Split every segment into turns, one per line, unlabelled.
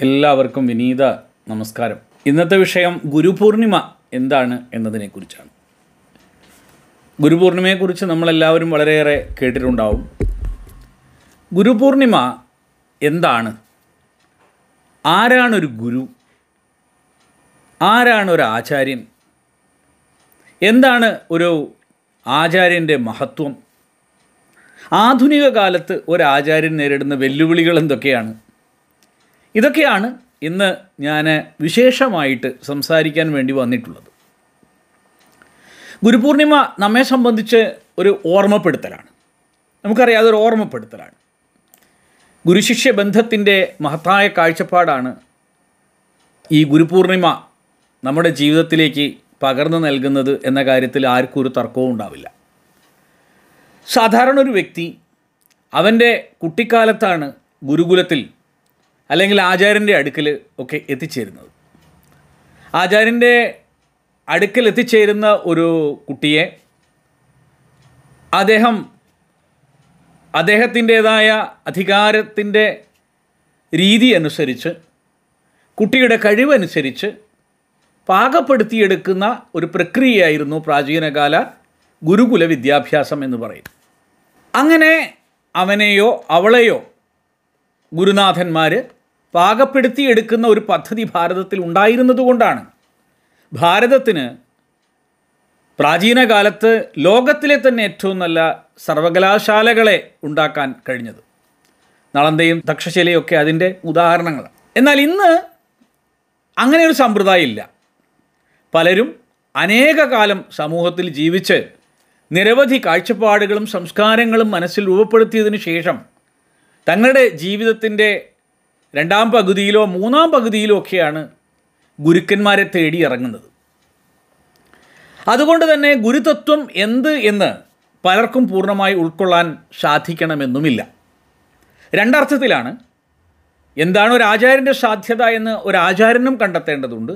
എല്ലാവർക്കും വിനീത നമസ്കാരം. ഇന്നത്തെ വിഷയം ഗുരുപൂർണിമ എന്താണ് എന്നതിനെക്കുറിച്ചാണ്. ഗുരുപൂർണിമയെക്കുറിച്ച് നമ്മളെല്ലാവരും വളരെയേറെ കേട്ടിട്ടുണ്ടാവും. ഗുരുപൂർണിമ എന്താണ്? ആരാണൊരു ഗുരു? ആരാണ് ഒരു ആചാര്യൻ? എന്താണ് ഒരു ആചാര്യന്റെ മഹത്വം? ആധുനിക കാലത്ത് ഒരു ആചാര്യൻ നേരിടുന്ന വെല്ലുവിളികൾ എന്തൊക്കെയാണ്? ഇതൊക്കെയാണ് ഇന്ന് ഞാൻ വിശേഷമായിട്ട് സംസാരിക്കാൻ വേണ്ടി വന്നിട്ടുള്ളത്. ഗുരുപൂർണിമ നമ്മെ സംബന്ധിച്ച് ഒരു ഓർമ്മപ്പെടുത്തലാണ്. നമുക്കറിയാം അതൊരു ഓർമ്മപ്പെടുത്തലാണ്. ഗുരുശിഷ്യ ബന്ധത്തിന്റെ മഹത്തായ കാഴ്ചപ്പാടാണ് ഈ ഗുരുപൂർണിമ നമ്മുടെ ജീവിതത്തിലേക്ക് പകർന്നു നൽകുന്നത് എന്ന കാര്യത്തിൽ ആർക്കും ഒരു തർക്കവും ഉണ്ടാവില്ല. സാധാരണ ഒരു വ്യക്തി അവന്റെ കുട്ടിക്കാലത്താണ് ഗുരുകുലത്തിൽ അല്ലെങ്കിൽ ആചാര്യന്റെ അടുക്കൽ ഒക്കെ എത്തിച്ചേരുന്നത്. ആചാര്യന്റെ അടുക്കൽ എത്തിച്ചേരുന്ന ഒരു കുട്ടിയെ അദ്ദേഹം അദ്ദേഹത്തിന്റേതായ അധികാരത്തിന്റെ രീതി അനുസരിച്ച് കുട്ടിയുടെ കഴിവനുസരിച്ച് പാകപ്പെടുത്തിയെടുക്കുന്ന ഒരു പ്രക്രിയയായിരുന്നു പ്രാചീനകാല ഗുരുകുല വിദ്യാഭ്യാസം എന്ന് പറയുന്നത്. അങ്ങനെ അവനെയോ അവളെയോ ഗുരുനാഥന്മാർ പാകപ്പെടുത്തിയെടുക്കുന്ന ഒരു പദ്ധതി ഭാരതത്തിൽ ഉണ്ടായിരുന്നതുകൊണ്ടാണ് ഭാരതത്തിന് പ്രാചീന കാലത്ത് ലോകത്തിലെ തന്നെ ഏറ്റവും നല്ല സർവകലാശാലകളെ ഉണ്ടാക്കാൻ കഴിഞ്ഞത്. നളന്തയും തക്ഷശിലയും ഒക്കെ അതിന്റെ ഉദാഹരണങ്ങൾ. എന്നാൽ ഇന്ന് അങ്ങനെ ഒരു സമ്പ്രദായം ഇല്ല. പലരും അനേക കാലം സമൂഹത്തിൽ ജീവിച്ച് നിരവധി കാഴ്ചപ്പാടുകളും സംസ്കാരങ്ങളും മനസ്സിൽ രൂപപ്പെടുത്തിയതിന് ശേഷം തങ്ങളുടെ ജീവിതത്തിന്റെ രണ്ടാം പകുതിയിലോ മൂന്നാം പകുതിയിലോ ഒക്കെയാണ് ഗുരുക്കന്മാരെ തേടി ഇറങ്ങുന്നത്. അതുകൊണ്ട് തന്നെ ഗുരുതത്വം എന്ത് എന്ന് പലർക്കും പൂർണമായി ഉൾക്കൊള്ളാൻ സാധിക്കണമെന്നുമില്ല. രണ്ടർത്ഥത്തിലാണ് എന്താണ് ഒരു ആചാര്യന്റെ സാധ്യത എന്ന് ഒരു ആചാര്യനും കണ്ടെത്തേണ്ടതുണ്ട്.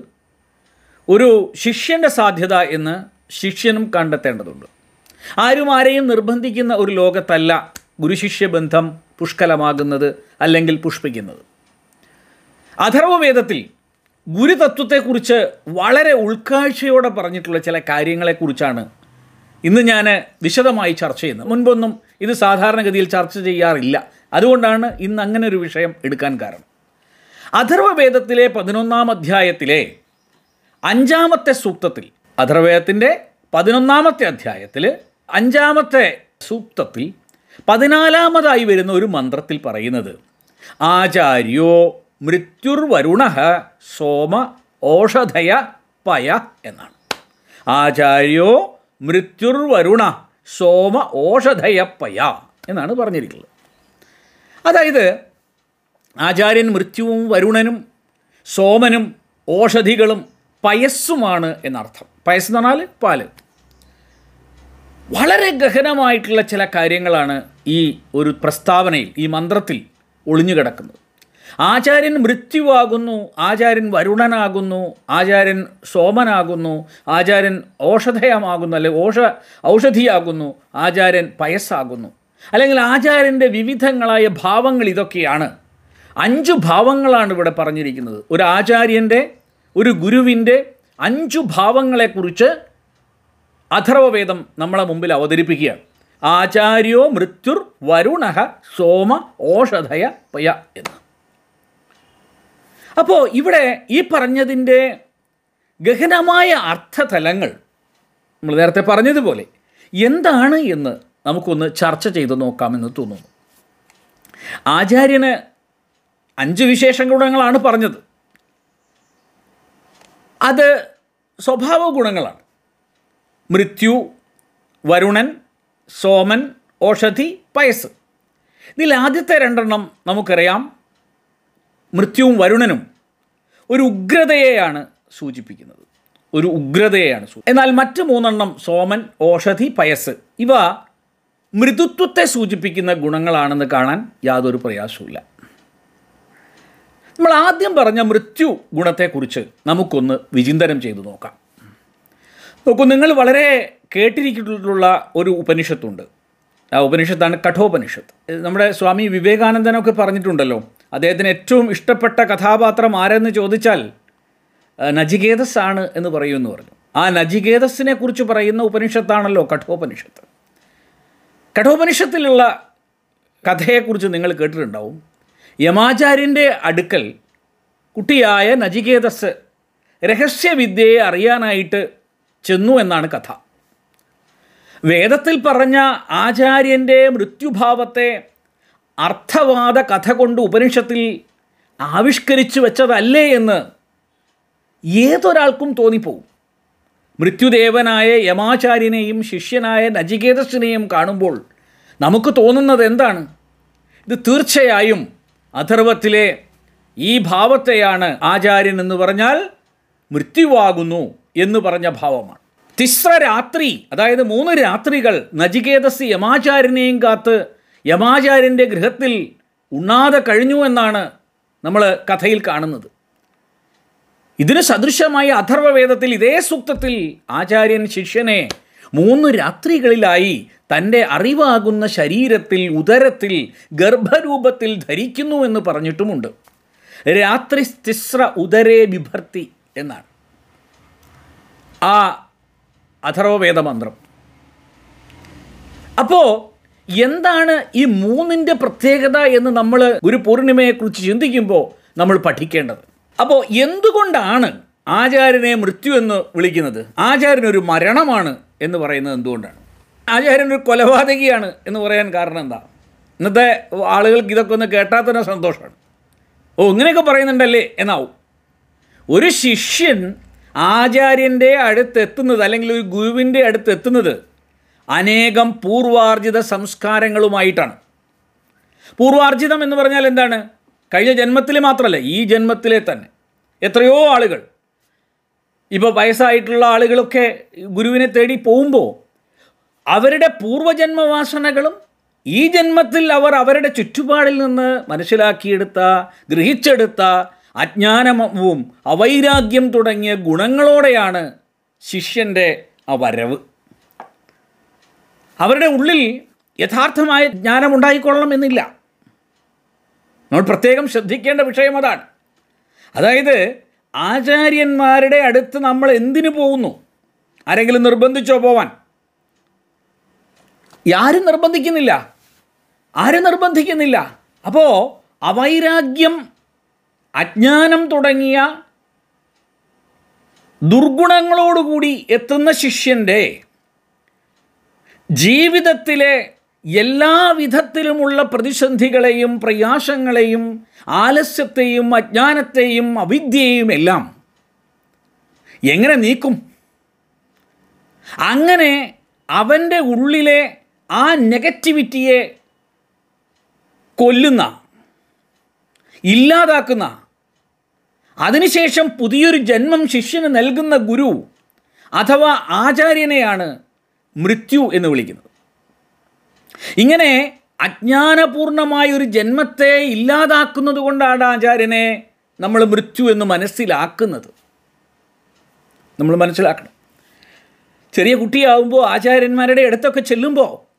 ഒരു ശിഷ്യന്റെ സാധ്യത എന്ന് ശിഷ്യനും കണ്ടെത്തേണ്ടതുണ്ട്. ആരും ആരെയും നിർബന്ധിക്കുന്ന ഒരു ലോകത്തല്ല ഗുരുശിഷ്യ ബന്ധം പുഷ്കലമാകുന്നത് അല്ലെങ്കിൽ പുഷ്പിക്കുന്നത്. അഥർവവേദത്തിൽ ഗുരുതത്വത്തെക്കുറിച്ച് വളരെ ഉൾക്കാഴ്ചയോടെ പറഞ്ഞിട്ടുള്ള ചില കാര്യങ്ങളെക്കുറിച്ചാണ് ഇന്ന് ഞാൻ വിശദമായി ചർച്ച ചെയ്യുന്നത്. മുൻപൊന്നും ഇത് സാധാരണഗതിയിൽ ചർച്ച ചെയ്യാറില്ല. അതുകൊണ്ടാണ് ഇന്ന് അങ്ങനെ ഒരു വിഷയം എടുക്കാൻ കാരണം. അഥർവവേദത്തിലെ പതിനൊന്നാം അധ്യായത്തിലെ അഞ്ചാമത്തെ സൂക്തത്തിൽ അഥർവേദത്തിന്റെ പതിനൊന്നാമത്തെ അധ്യായത്തിൽ അഞ്ചാമത്തെ സൂക്തത്തിൽ പതിനാലാമതായി വരുന്ന ഒരു മന്ത്രത്തിൽ പറയുന്നത് ആചാര്യോ മൃത്യുർവരുണ സോമ ഓഷധയ പയ എന്നാണ്. ആചാര്യോ മൃത്യുർവരുണ സോമ ഓഷധയ പയ എന്നാണ് പറഞ്ഞിരിക്കുന്നത്. അതായത് ആചാര്യൻ മൃത്യുവും വരുണനും സോമനും ഓഷധികളും പയസ്സുമാണ് എന്നർത്ഥം. പയസ് എന്ന് പറഞ്ഞാൽ പാൽ. വളരെ ഗഹനമായിട്ടുള്ള ചില കാര്യങ്ങളാണ് ഈ ഒരു പ്രസ്താവനയിൽ ഈ മന്ത്രത്തിൽ ഒളിഞ്ഞു കിടക്കുന്നത് ആചാര്യൻ മൃത്യുവാകുന്നു ആചാര്യൻ വരുണനാകുന്നു ആചാര്യൻ സോമനാകുന്നു ആചാര്യൻ ഔഷധയമാകുന്നു അല്ലെ ഓഷ ഔഷധിയാകുന്നു ആചാര്യൻ പയസ്സാകുന്നു. അല്ലെങ്കിൽ ആചാര്യന്റെ വിവിധങ്ങളായ ഭാവങ്ങൾ ഇതൊക്കെയാണ്. അഞ്ച് ഭാവങ്ങളാണ് ഇവിടെ പറഞ്ഞിരിക്കുന്നത്. ഒരു ആചാര്യന്റെ ഒരു ഗുരുവിന്റെ അഞ്ചു ഭാവങ്ങളെക്കുറിച്ച് അഥർവവേദം നമ്മളെ മുമ്പിൽ അവതരിപ്പിക്കുകയാണ്. ആചാര്യോ മൃത്യുർ വരുണഹ സോമ ഓഷധയ പയ എന്ന്. അപ്പോൾ ഇവിടെ ഈ പറഞ്ഞതിന്റെ ഗഹനമായ അർത്ഥതലങ്ങൾ നമ്മൾ നേരത്തെ പറഞ്ഞതുപോലെ എന്താണ് എന്ന് നമുക്കൊന്ന് ചർച്ച ചെയ്ത് നോക്കാമെന്ന് തോന്നുന്നു. ആചാര്യന് അഞ്ച് വിശേഷ ഗുണങ്ങളാണ് പറഞ്ഞത്. അത് സ്വഭാവ ഗുണങ്ങളാണ്. മൃത്യു വരുണൻ സോമൻ ഓഷധി പയസ്. ഇതിൽ ആദ്യത്തെ രണ്ടെണ്ണം നമുക്കറിയാം. മൃത്യുവും വരുണനും ഒരു ഉഗ്രതയെയാണ് സൂചിപ്പിക്കുന്നത്. ഒരു ഉഗ്രതയെയാണ് എന്നാൽ മറ്റ് മൂന്നെണ്ണം സോമൻ ഓഷധി പയസ് ഇവ മൃദുത്വത്തെ സൂചിപ്പിക്കുന്ന ഗുണങ്ങളാണെന്ന് കാണാൻ യാതൊരു പ്രയാസവുമില്ല. നമ്മൾ ആദ്യം പറഞ്ഞ മൃത്യു ഗുണത്തെക്കുറിച്ച് നമുക്കൊന്ന് വിചിന്തനം ചെയ്തു നോക്കാം. നോക്കൂ നിങ്ങൾ വളരെ കേട്ടിരിക്കുള്ള ഒരു ഉപനിഷത്തുണ്ട്. ആ ഉപനിഷത്താണ് കഠോപനിഷത്ത്. നമ്മുടെ സ്വാമി വിവേകാനന്ദനൊക്കെ പറഞ്ഞിട്ടുണ്ടല്ലോ അദ്ദേഹത്തിന് ഏറ്റവും ഇഷ്ടപ്പെട്ട കഥാപാത്രം ആരെന്ന് ചോദിച്ചാൽ നജികേതസ് ആണ് എന്ന് പറയുമെന്ന് പറഞ്ഞു. ആ നജികേതസിനെ കുറിച്ച് പറയുന്ന ഉപനിഷത്താണല്ലോ കഠോപനിഷത്ത്. കഠോപനിഷത്തിലുള്ള കഥയെക്കുറിച്ച് നിങ്ങൾ കേട്ടിട്ടുണ്ടാവും. യമാചാര്യന്റെ അടുക്കൽ കുട്ടിയായ നജികേതസ് രഹസ്യവിദ്യയെ അറിയാനായിട്ട് ചെന്നു എന്നാണ് കഥ. വേദത്തിൽ പറഞ്ഞ ആചാര്യന്റെ മൃത്യുഭാവത്തെ അർത്ഥവാദ കഥ കൊണ്ട് ഉപനിഷത്തിൽ ആവിഷ്കരിച്ചു വെച്ചതല്ലേ എന്ന് ഏതൊരാൾക്കും തോന്നിപ്പോവും. മൃത്യുദേവനായ യമാചാര്യനെയും ശിഷ്യനായ നചികേതസിനെയും കാണുമ്പോൾ നമുക്ക് തോന്നുന്നത് എന്താണ്? ഇത് തീർച്ചയായും അഥർവത്തിലെ ഈ ഭാവത്തെയാണ് ആചാര്യൻ എന്ന് പറഞ്ഞാൽ മൃത്യുവാകുന്നു എന്ന് പറഞ്ഞ ഭാവമാണ്. തിസ്ര രാത്രി അതായത് മൂന്ന് രാത്രികൾ നചികേതസ് യമാചാര്യനെയും കാത്ത് യമാചാര്യന്റെ ഗൃഹത്തിൽ ഉണ്ണാതെ കഴിഞ്ഞു എന്നാണ് നമ്മൾ കഥയിൽ കാണുന്നത്. ഇതിന് സദൃശമായ അഥർവവേദത്തിൽ ഇതേ സൂക്തത്തിൽ ആചാര്യൻ ശിഷ്യനെ മൂന്ന് രാത്രികളിലായി തന്റെ അറിവാകുന്ന ശരീരത്തിൽ ഉദരത്തിൽ ഗർഭരൂപത്തിൽ ധരിക്കുന്നു എന്ന് പറഞ്ഞിട്ടുമുണ്ട്. രാത്രി സ്തിസ്ര ഉദരേ വിഭർത്തി എന്നാണ് ആ അഥർവവേദ മന്ത്രം അപ്പോൾ എന്താണ് ഈ മൂന്നിന്റെ പ്രത്യേകത എന്ന് നമ്മൾ ഗുരു പൂർണിമയെക്കുറിച്ച് ചിന്തിക്കുമ്പോൾ നമ്മൾ പഠിക്കേണ്ടത്? അപ്പോൾ എന്തുകൊണ്ടാണ് ആചാര്യനെ മൃത്യു എന്ന് വിളിക്കുന്നത്? ആചാര്യൻ ഒരു മരണമാണ് എന്ന് പറയുന്നത് എന്തുകൊണ്ടാണ്? ആചാര്യൻ ഒരു കൊലപാതകിയാണ് എന്ന് പറയാൻ കാരണം എന്താ? ഇന്നത്തെ ആളുകൾക്ക് ഇതൊക്കെ ഒന്ന് കേട്ടാൽ തന്നെ സന്തോഷമാണ്. ഓ ഇങ്ങനെയൊക്കെ പറയുന്നുണ്ടല്ലേ? എന്നാവും. ഒരു ശിഷ്യൻ ആചാര്യന്റെ അടുത്തെത്തുന്നത് അല്ലെങ്കിൽ ഒരു ഗുരുവിന്റെ അടുത്തെത്തുന്നത് അനേകം പൂർവാർജിത സംസ്കാരങ്ങളുമായിട്ടാണ്. പൂർവാർജിതം എന്ന് പറഞ്ഞാൽ എന്താണ്? കഴിഞ്ഞ ജന്മത്തിൽ മാത്രമല്ല ഈ ജന്മത്തിലെ തന്നെ. എത്രയോ ആളുകൾ. ഇപ്പോൾ വയസ്സായിട്ടുള്ള ആളുകളൊക്കെ ഗുരുവിനെ തേടി പോകുമ്പോൾ അവരുടെ പൂർവജന്മവാസനകളും ഈ ജന്മത്തിൽ അവർ അവരുടെ ചുറ്റുപാടിൽ നിന്ന് മനസ്സിലാക്കിയെടുത്ത ഗ്രഹിച്ചെടുത്ത അജ്ഞാനവും അവൈരാഗ്യം തുടങ്ങിയ ഗുണങ്ങളോടെയാണ് ശിഷ്യന്റെ ആ വരവ്. അവരുടെ ഉള്ളിൽ യഥാർത്ഥമായ ജ്ഞാനം ഉണ്ടായിക്കൊള്ളണം എന്നില്ല. നമ്മൾ പ്രത്യേകം ശ്രദ്ധിക്കേണ്ട വിഷയം അതാണ്. അതായത് ആചാര്യന്മാരുടെ അടുത്ത് നമ്മൾ എന്തിനു പോകുന്നു? ആരെങ്കിലും നിർബന്ധിച്ചോ പോവാൻ? ആരും നിർബന്ധിക്കുന്നില്ല. ആരും നിർബന്ധിക്കുന്നില്ല. അപ്പോൾ അവൈരാഗ്യം അജ്ഞാനം തുടങ്ങിയ ദുർഗുണങ്ങളോടുകൂടി എത്തുന്ന ശിഷ്യന്റെ ജീവിതത്തിലെ എല്ലാ വിധത്തിലുമുള്ള പ്രതിസന്ധികളെയും പ്രയാസങ്ങളെയും ആലസ്യത്തെയും അജ്ഞാനത്തെയും അവിദ്യയെയും എല്ലാം എങ്ങനെ നീക്കും? അങ്ങനെ അവന്റെ ഉള്ളിലെ ആ നെഗറ്റിവിറ്റിയെ കൊല്ലുന്ന ഇല്ലാതാക്കുന്ന അതിനുശേഷം പുതിയൊരു ജന്മം ശിഷ്യന് നൽകുന്ന ഗുരു അഥവാ ആചാര്യനെയാണ് മൃത്യു എന്ന് വിളിക്കുന്നത്. ഇങ്ങനെ അജ്ഞാനപൂർണമായ ഒരു ജന്മത്തെ ഇല്ലാതാക്കുന്നത് കൊണ്ടാണ് ആചാര്യനെ നമ്മൾ മൃത്യു എന്ന് മനസ്സിലാക്കുന്നത്. നമ്മൾ മനസ്സിലാക്കണം. ചെറിയ കുട്ടിയാവുമ്പോൾ ആചാര്യന്മാരുടെ അടുത്തൊക്കെ ചെല്ലുമ്പോൾ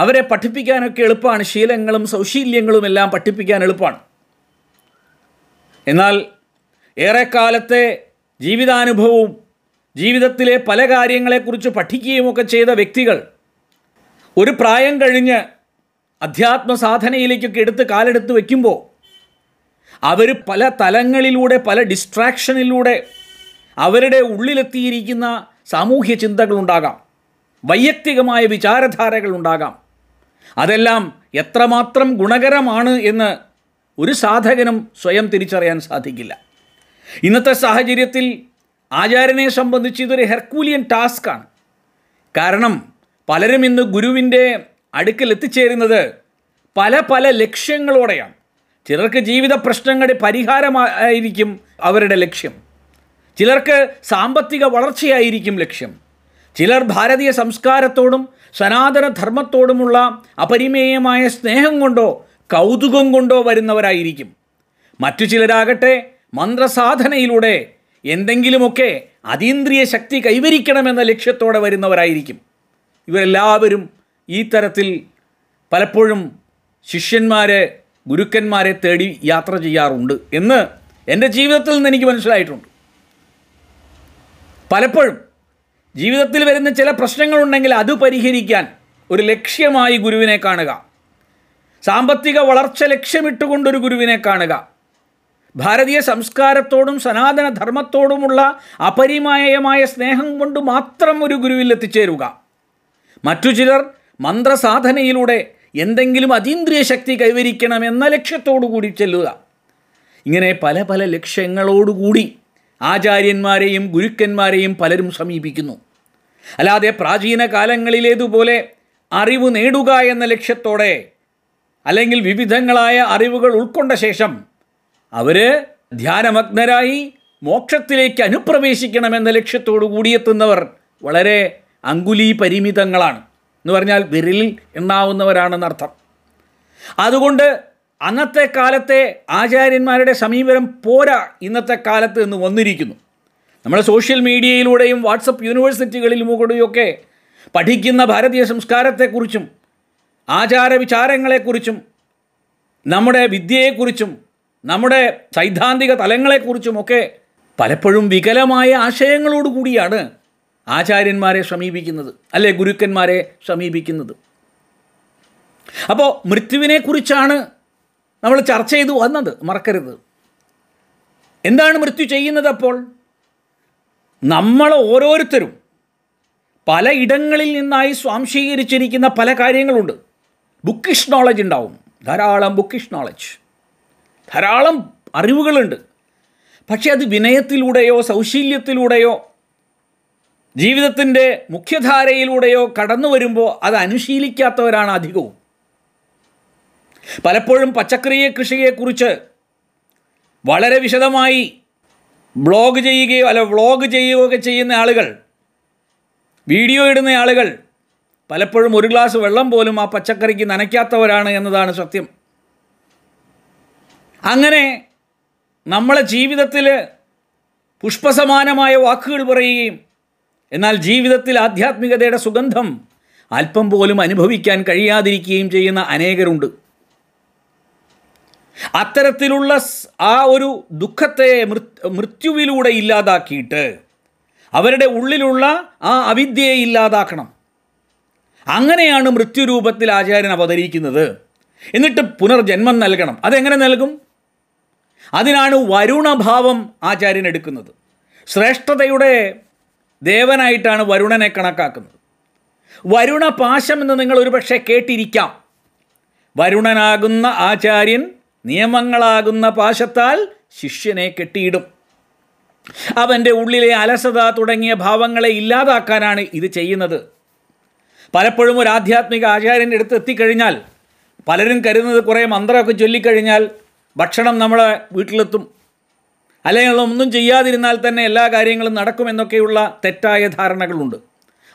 അവരെ പഠിപ്പിക്കാനൊക്കെ എളുപ്പമാണ്. ശീലങ്ങളും സൗശീല്യങ്ങളും എല്ലാം പഠിപ്പിക്കാൻ എളുപ്പമാണ്. എന്നാൽ ഏറെക്കാലത്തെ ജീവിതാനുഭവവും ജീവിതത്തിലെ പല കാര്യങ്ങളെക്കുറിച്ച് പഠിക്കുകയുമൊക്കെ ചെയ്ത വ്യക്തികൾ ഒരു പ്രായം കഴിഞ്ഞ് അധ്യാത്മ സാധനയിലേക്കൊക്കെ എടുത്ത് കാലെടുത്ത് വയ്ക്കുമ്പോൾ അവർ പല തലങ്ങളിലൂടെ പല ഡിസ്ട്രാക്ഷനിലൂടെ അവരുടെ ഉള്ളിലെത്തിയിരിക്കുന്ന സാമൂഹ്യ ചിന്തകളുണ്ടാകാം വൈയക്തികമായ വിചാരധാരകളുണ്ടാകാം അതെല്ലാം എത്രമാത്രം ഗുണകരമാണ് എന്ന് ഒരു സാധകനും സ്വയം തിരിച്ചറിയാൻ സാധിക്കില്ല. ഇന്നത്തെ സാഹചര്യത്തിൽ ആചാര്യനെ സംബന്ധിച്ച് ഇതൊരു ഹെർക്കൂലിയൻ ടാസ്ക്കാണ്. കാരണം പലരും ഇന്ന് ഗുരുവിന്റെ അടുക്കൽ എത്തിച്ചേരുന്നത് പല പല ലക്ഷ്യങ്ങളോടെയാണ്. ചിലർക്ക് ജീവിത പ്രശ്നങ്ങളുടെ പരിഹാരമായിരിക്കും അവരുടെ ലക്ഷ്യം. ചിലർക്ക് സാമ്പത്തിക വളർച്ചയായിരിക്കും ലക്ഷ്യം. ചിലർ ഭാരതീയ സംസ്കാരത്തോടും സനാതന ധർമ്മത്തോടുമുള്ള അപരിമേയമായ സ്നേഹം കൊണ്ടോ കൗതുകം കൊണ്ടോ വരുന്നവരായിരിക്കും. മറ്റു ചിലരാകട്ടെ മന്ത്രസാധനയിലൂടെ എന്തെങ്കിലുമൊക്കെ അതീന്ദ്രിയ ശക്തി കൈവരിക്കണമെന്ന ലക്ഷ്യത്തോടെ വരുന്നവരായിരിക്കും. ഇവരെല്ലാവരും ഈ തരത്തിൽ പലപ്പോഴും ശിഷ്യന്മാരെ ഗുരുക്കന്മാരെ തേടി യാത്ര ചെയ്യാറുണ്ട് എന്ന് എന്റെ ജീവിതത്തിൽ നിന്ന് എനിക്ക് മനസ്സിലായിട്ടുണ്ട്. പലപ്പോഴും ജീവിതത്തിൽ വരുന്ന ചില പ്രശ്നങ്ങളുണ്ടെങ്കിൽ അത് പരിഹരിക്കാൻ ഒരു ലക്ഷ്യമായി ഗുരുവിനെ കാണുക. സാമ്പത്തിക വളർച്ച ലക്ഷ്യമിട്ടുകൊണ്ടൊരു ഗുരുവിനെ കാണുക. ഭാരതീയ സംസ്കാരത്തോടും സനാതന ധർമ്മത്തോടുമുള്ള അപരിമയമായ സ്നേഹം കൊണ്ട് മാത്രം ഒരു ഗുരുവിൽ എത്തിച്ചേരുക. മറ്റു ചിലർ മന്ത്രസാധനയിലൂടെ എന്തെങ്കിലും അതീന്ദ്രിയ ശക്തി കൈവരിക്കണമെന്ന ലക്ഷ്യത്തോടു കൂടി ചെല്ലുക. ഇങ്ങനെ പല പല ലക്ഷ്യങ്ങളോടുകൂടി ആചാര്യന്മാരെയും ഗുരുക്കന്മാരെയും പലരും സമീപിക്കുന്നു. അല്ലാതെ പ്രാചീന കാലങ്ങളിലേതുപോലെ അറിവ് നേടുക എന്ന ലക്ഷ്യത്തോടെ അല്ലെങ്കിൽ വിവിധങ്ങളായ അറിവുകൾ ഉൾക്കൊണ്ട ശേഷം അവർ ധ്യാനമഗ്നരായി മോക്ഷത്തിലേക്ക് അനുപ്രവേശിക്കണമെന്ന ലക്ഷ്യത്തോടു കൂടിയെത്തുന്നവർ വളരെ അങ്കുലി പരിമിതങ്ങളാണ് എന്ന് പറഞ്ഞാൽ വിരലിൽ എണ്ണാവുന്നവരാണെന്നർത്ഥം അതുകൊണ്ട് അന്നത്തെ കാലത്തെ ആചാര്യന്മാരുടെ സമീപനം പോരാ ഇന്നത്തെ കാലത്ത് നിന്ന് വന്നിരിക്കുന്നു. നമ്മൾ സോഷ്യൽ മീഡിയയിലൂടെയും വാട്സപ്പ് യൂണിവേഴ്സിറ്റികളിലുമൂടെയൊക്കെ പഠിക്കുന്ന ഭാരതീയ സംസ്കാരത്തെക്കുറിച്ചും ആചാര വിചാരങ്ങളെക്കുറിച്ചും നമ്മുടെ വിദ്യയെക്കുറിച്ചും നമ്മുടെ സൈദ്ധാന്തിക തലങ്ങളെക്കുറിച്ചുമൊക്കെ പലപ്പോഴും വികലമായ ആശയങ്ങളോട് കൂടിയാണ് ആചാര്യന്മാരെ സമീപിക്കുന്നത് അല്ലെ ഗുരുക്കന്മാരെ സമീപിക്കുന്നത്. അപ്പോൾ മൃത്യുവിനെക്കുറിച്ചാണ് നമ്മൾ ചർച്ച ചെയ്തു വന്നത് മറക്കരുത്. എന്താണ് മൃത്യു ചെയ്യുന്നത് അപ്പോൾ? നമ്മൾ ഓരോരുത്തരും പല ഇടങ്ങളിൽ നിന്നായി സ്വാംശീകരിച്ചിരിക്കുന്ന പല കാര്യങ്ങളുണ്ട്. ബുക്കിഷ് നോളജ് ഉണ്ടാവും. ധാരാളം ബുക്കിഷ് നോളജ് ധാരാളം അറിവുകളുണ്ട്. പക്ഷേ അത് വിനയത്തിലൂടെയോ സൗശീല്യത്തിലൂടെയോ ജീവിതത്തിന്റെ മുഖ്യധാരയിലൂടെയോ കടന്നു വരുമ്പോൾ അത് അനുശീലിക്കാത്തവരാണ് അധികവും. പലപ്പോഴും പച്ചക്കറിയെ കൃഷിയെക്കുറിച്ച് വളരെ വിശദമായി ബ്ലോഗ് ചെയ്യുകയോ അല്ല വ്ളോഗ് ചെയ്യുകയോ ഒക്കെ ചെയ്യുന്ന ആളുകൾ വീഡിയോ ഇടുന്ന ആളുകൾ പലപ്പോഴും ഒരു ഗ്ലാസ് വെള്ളം പോലും ആ പച്ചക്കറിക്ക് നനയ്ക്കാത്തവരാണ് എന്നതാണ് സത്യം. അങ്ങനെ നമ്മളെ ജീവിതത്തിൽ പുഷ്പസമാനമായ വാക്കുകൾ പറയുകയും എന്നാൽ ജീവിതത്തിൽ ആധ്യാത്മികതയുടെ സുഗന്ധം അല്പം പോലും അനുഭവിക്കാൻ കഴിയാതിരിക്കുകയും ചെയ്യുന്ന അനേകരുണ്ട്. അത്തരത്തിലുള്ള ആ ഒരു ദുഃഖത്തെ മൃത്- മൃത്യുവിലൂടെ ഇല്ലാതാക്കിയിട്ട് അവരുടെ ഉള്ളിലുള്ള ആ അവിദ്യയെ ഇല്ലാതാക്കണം. അങ്ങനെയാണ് മൃത്യുരൂപത്തിൽ ആചാര്യൻ അവതരിക്കുന്നത്. എന്നിട്ട് പുനർജന്മം നൽകണം. അതെങ്ങനെ നൽകും? അതിനാണ് വരുണഭാവം ആചാര്യൻ എടുക്കുന്നത്. ശ്രേഷ്ഠതയുടെ ദേവനായിട്ടാണ് വരുണനെ കണക്കാക്കുന്നത്. വരുണപാശം എന്ന് നിങ്ങൾ ഒരുപക്ഷെ കേട്ടിരിക്കാം. വരുണനാകുന്ന ആചാര്യൻ നിയമങ്ങളാകുന്ന പാശത്താൽ ശിഷ്യനെ കെട്ടിയിടും. അവന്റെ ഉള്ളിലെ അലസത തുടങ്ങിയ ഭാവങ്ങളെ ഇല്ലാതാക്കാനാണ് ഇത് ചെയ്യുന്നത്. പലപ്പോഴും ഒരു ആധ്യാത്മിക ആചാര്യന്റെ അടുത്ത് എത്തിക്കഴിഞ്ഞാൽ പലരും കരുതുന്നത് കുറേ മന്ത്രമൊക്കെ ചൊല്ലിക്കഴിഞ്ഞാൽ ഭക്ഷണം നമ്മളെ വീട്ടിലെത്തും. അല്ലെങ്കിൽ ഒന്നും ചെയ്യാതിരുന്നാൽ തന്നെ എല്ലാ കാര്യങ്ങളും നടക്കുമെന്നൊക്കെയുള്ള തെറ്റായ ധാരണകളുണ്ട്.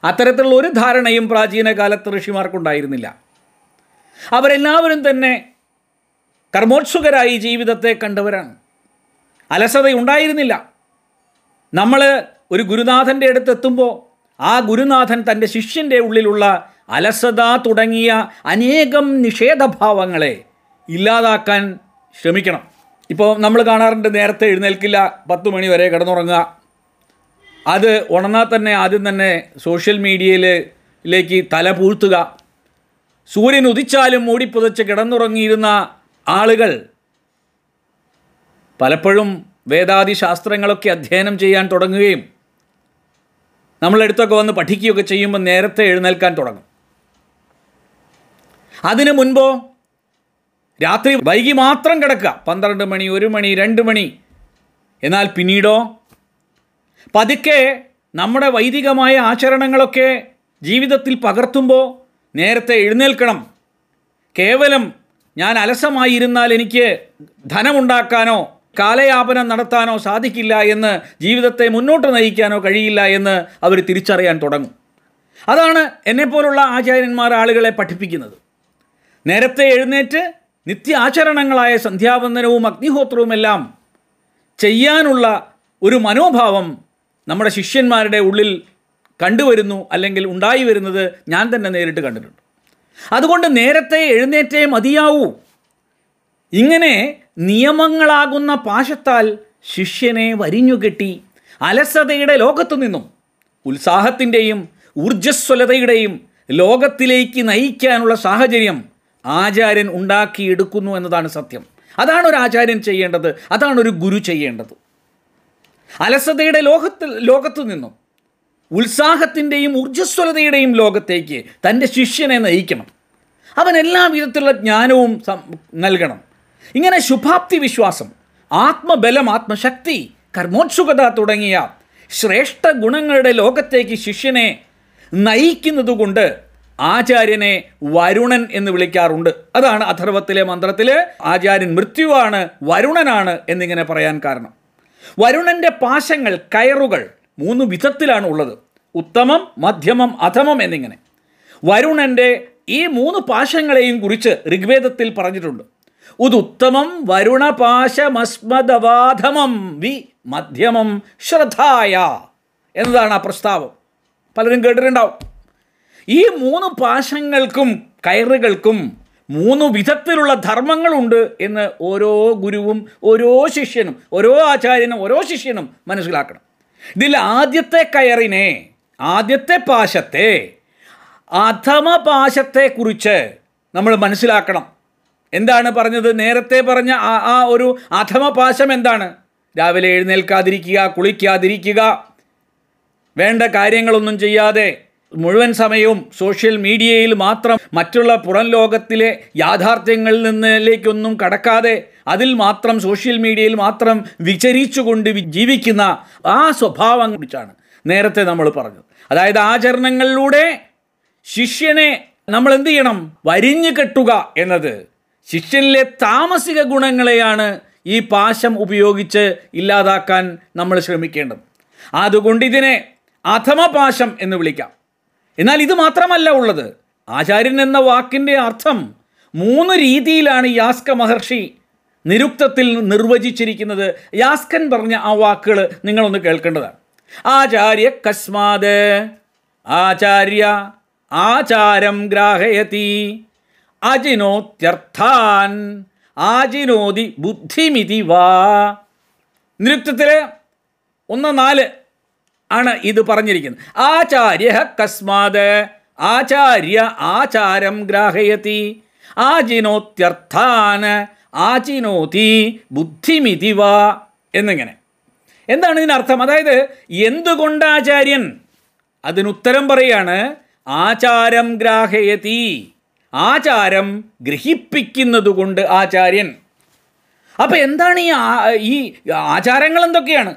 അത്തരത്തിലുള്ള ഒരു ധാരണയും പ്രാചീന കാലത്ത് ഋഷിമാർക്കുണ്ടായിരുന്നില്ല. അവരെല്ലാവരും തന്നെ കർമ്മോത്സുകരായി ജീവിതത്തെ കണ്ടവരാണ്. അലസതയുണ്ടായിരുന്നില്ല. നമ്മൾ ഒരു ഗുരുനാഥന്റെ അടുത്ത് എത്തുമ്പോൾ ആ ഗുരുനാഥൻ തന്റെ ശിഷ്യന്റെ ഉള്ളിലുള്ള അലസത തുടങ്ങിയ അനേകം നിഷേധഭാവങ്ങളെ ഇല്ലാതാക്കാൻ ശ്രമിക്കണം ഇപ്പോൾ നമ്മൾ കാണാറുണ്ട് നേരത്തെ എഴുന്നേൽക്കില്ല പത്ത് മണി വരെ കിടന്നുറങ്ങുക. അത് ഉണർന്നാൽ തന്നെ ആദ്യം തന്നെ സോഷ്യൽ മീഡിയയിലേക്ക് തല പൂഴ്ത്തുക. സൂര്യൻ ഉദിച്ചാലും മൂടിപ്പുതച്ച് കിടന്നുറങ്ങിയിരുന്ന ആളുകൾ പലപ്പോഴും വേദാദി ശാസ്ത്രങ്ങളൊക്കെ അധ്യയനം ചെയ്യാൻ തുടങ്ങുകയും നമ്മളെടുത്തൊക്കെ വന്ന് പഠിക്കുകയൊക്കെ ചെയ്യുമ്പോൾ നേരത്തെ എഴുന്നേൽക്കാൻ തുടങ്ങും. അതിനു മുൻപോ രാത്രി വൈകി മാത്രം കിടക്കുക. പന്ത്രണ്ട് മണി ഒരു മണി രണ്ട് മണി. എന്നാൽ പിന്നീടോ? പതുക്കെ നമ്മുടെ വൈദികമായ ആചരണങ്ങളൊക്കെ ജീവിതത്തിൽ പകർത്തുമ്പോൾ നേരത്തെ എഴുന്നേൽക്കണം. കേവലം ഞാൻ അലസമായിരുന്നാൽ എനിക്ക് ധനമുണ്ടാക്കാനോ കാലയാപനം നടത്താനോ സാധിക്കില്ല എന്ന് ജീവിതത്തെ മുന്നോട്ട് നയിക്കാനോ കഴിയില്ല എന്ന് അവർ തിരിച്ചറിയാൻ തുടങ്ങും. അതാണ് എന്നെപ്പോലുള്ള ആചാര്യന്മാർ ആളുകളെ പഠിപ്പിക്കുന്നത്. നേരത്തെ എഴുന്നേറ്റ് നിത്യ ആചരണങ്ങളായ സന്ധ്യാവന്ദനവും അഗ്നിഹോത്രവുമെല്ലാം ചെയ്യാനുള്ള ഒരു മനോഭാവം നമ്മുടെ ശിഷ്യന്മാരുടെ ഉള്ളിൽ കണ്ടുവരുന്നു അല്ലെങ്കിൽ ഉണ്ടായി വരുന്നത് ഞാൻ തന്നെ നേരിട്ട് കണ്ടിട്ടുണ്ട്. അതുകൊണ്ട് നേരത്തെ എഴുന്നേറ്റേ മതിയാവൂ. ഇങ്ങനെ നിയമങ്ങളാകുന്ന പാശത്താൽ ശിഷ്യനെ വരിഞ്ഞുകെട്ടി അലസതയുടെ ലോകത്തു നിന്നും ഉത്സാഹത്തിന്റെയും ഊർജസ്വലതയുടെയും ലോകത്തിലേക്ക് നയിക്കാനുള്ള സാഹചര്യം ആചാര്യൻ ഉണ്ടാക്കിയെടുക്കുന്നു എന്നതാണ് സത്യം. അതാണ് ഒരു ആചാര്യൻ ചെയ്യേണ്ടത്. അതാണ് ഒരു ഗുരു ചെയ്യേണ്ടത്. അലസതയുടെ ലോകത്തിൽ ലോകത്തു നിന്നും ഉത്സാഹത്തിന്റെയും ഊർജസ്വലതയുടെയും ലോകത്തേക്ക് തന്റെ ശിഷ്യനെ നയിക്കണം. അവൻ എല്ലാ വിധത്തിലുള്ള ജ്ഞാനവും നൽകണം. ഇങ്ങനെ ശുഭാപ്തി വിശ്വാസം ആത്മബലം ആത്മശക്തി കർമ്മോത്സുകത തുടങ്ങിയ ശ്രേഷ്ഠ ഗുണങ്ങളുടെ ലോകത്തേക്ക് ശിഷ്യനെ നയിക്കുന്നത് കൊണ്ട് ആചാര്യനെ വരുണൻ എന്ന് വിളിക്കാറുണ്ട്. അതാണ് അഥർവത്തിലെ മന്ത്രത്തിൽ ആചാര്യൻ മൃത്യുവാണ് വരുണനാണ് എന്നിങ്ങനെ പറയാൻ കാരണം. വരുണന്റെ പാശങ്ങൾ കയറുകൾ മൂന്ന് വിധത്തിലാണ് ഉള്ളത്. ഉത്തമം മധ്യമം അധമം എന്നിങ്ങനെ. വരുണന്റെ ഈ മൂന്ന് പാശങ്ങളെയും കുറിച്ച് ഋഗ്വേദത്തിൽ പറഞ്ഞിട്ടുണ്ട്. ഉതുത്തമം വരുണപാശമസ്മദവാധമം വി മധ്യമം ശ്രദ്ധായ എന്നതാണ് ആ പ്രസ്താവം. പലരും കേട്ടിട്ടുണ്ടാവും. ഈ മൂന്ന് പാശങ്ങൾക്കും കയറുകൾക്കും മൂന്ന് വിധത്തിലുള്ള ധർമ്മങ്ങളുണ്ട് എന്ന് ഓരോ ഗുരുവും ഓരോ ശിഷ്യനും ഓരോ ആചാര്യനും ഓരോ ശിഷ്യനും മനസ്സിലാക്കണം. ഇതിൽ ആദ്യത്തെ കയറിനെ ആദ്യത്തെ പാശത്തെ അധമ പാശത്തെക്കുറിച്ച് നമ്മൾ മനസ്സിലാക്കണം. എന്താണ് പറഞ്ഞത്? നേരത്തെ പറഞ്ഞ ആ ഒരു അധമ പാശം എന്താണ്? രാവിലെ എഴുന്നേൽക്കാതിരിക്കുക കുളിക്കാതിരിക്കുക. വേണ്ട കാര്യങ്ങളൊന്നും ചെയ്യാതെ മുഴുവൻ സമയവും സോഷ്യൽ മീഡിയയിൽ മാത്രം മറ്റുള്ള പുറം ലോകത്തിലെ യാഥാർത്ഥ്യങ്ങളിൽ നിന്നിലേക്കൊന്നും കടക്കാതെ അതിൽ മാത്രം സോഷ്യൽ മീഡിയയിൽ മാത്രം വിചരിച്ചുകൊണ്ട് കൊണ്ട് ജീവിക്കുന്ന ആ സ്വഭാവം കുറിച്ചാണ് നേരത്തെ നമ്മൾ പറഞ്ഞത്. അതായത് ആചരണങ്ങളിലൂടെ ശിഷ്യനെ നമ്മൾ എന്ത് ചെയ്യണം? വരിഞ്ഞു കെട്ടുക എന്നത്. ശിഷ്യനിലെ താമസിക ഗുണങ്ങളെയാണ് ഈ പാശം ഉപയോഗിച്ച് ഇല്ലാതാക്കാൻ നമ്മൾ ശ്രമിക്കേണ്ടത്. അതുകൊണ്ട് ഇതിനെ അധമപാശം എന്ന് വിളിക്കാം. എന്നാൽ ഇത് മാത്രമല്ല ഉള്ളത്. ആചാര്യൻ എന്ന വാക്കിന്റെ അർത്ഥം മൂന്ന് രീതിയിലാണ് യാസ്ക മഹർഷി നിരുക്തത്തിൽ നിർവചിച്ചിരിക്കുന്നത്. യാസ്കൻ പറഞ്ഞ ആ വാക്കുകൾ നിങ്ങളൊന്ന് കേൾക്കേണ്ടതാണ്. ആചാര്യ കസ്മാത് ആചാര്യ ആചാരം ഗ്രാഹയതി അജിനോത്യർത്ഥാൻ ആജിനോതി ബുദ്ധിമിതി വാ. നിരുക്തത്തിൽ ഒന്ന് നാല് ആണ് ഇത് പറഞ്ഞിരിക്കുന്നത്. ആചാര്യ കസ്മാത് ആചാര്യ ആചാരം ഗ്രാഹയതി. ആചിനോത്യർത്ഥാന്. ആചിനോതി ബുദ്ധിമിതി വാ എന്നിങ്ങനെ. എന്താണ് ഇതിനർത്ഥം അതായത് എന്തുകൊണ്ട് ആചാര്യൻ? അതിനുത്തരം പറയാണ് ആചാരം ഗ്രാഹയതി. ആചാരം ഗ്രഹിപ്പിക്കുന്നത് കൊണ്ട് ആചാര്യൻ. അപ്പം എന്താണ് ഈ ഈ ആചാരങ്ങൾ എന്തൊക്കെയാണ്?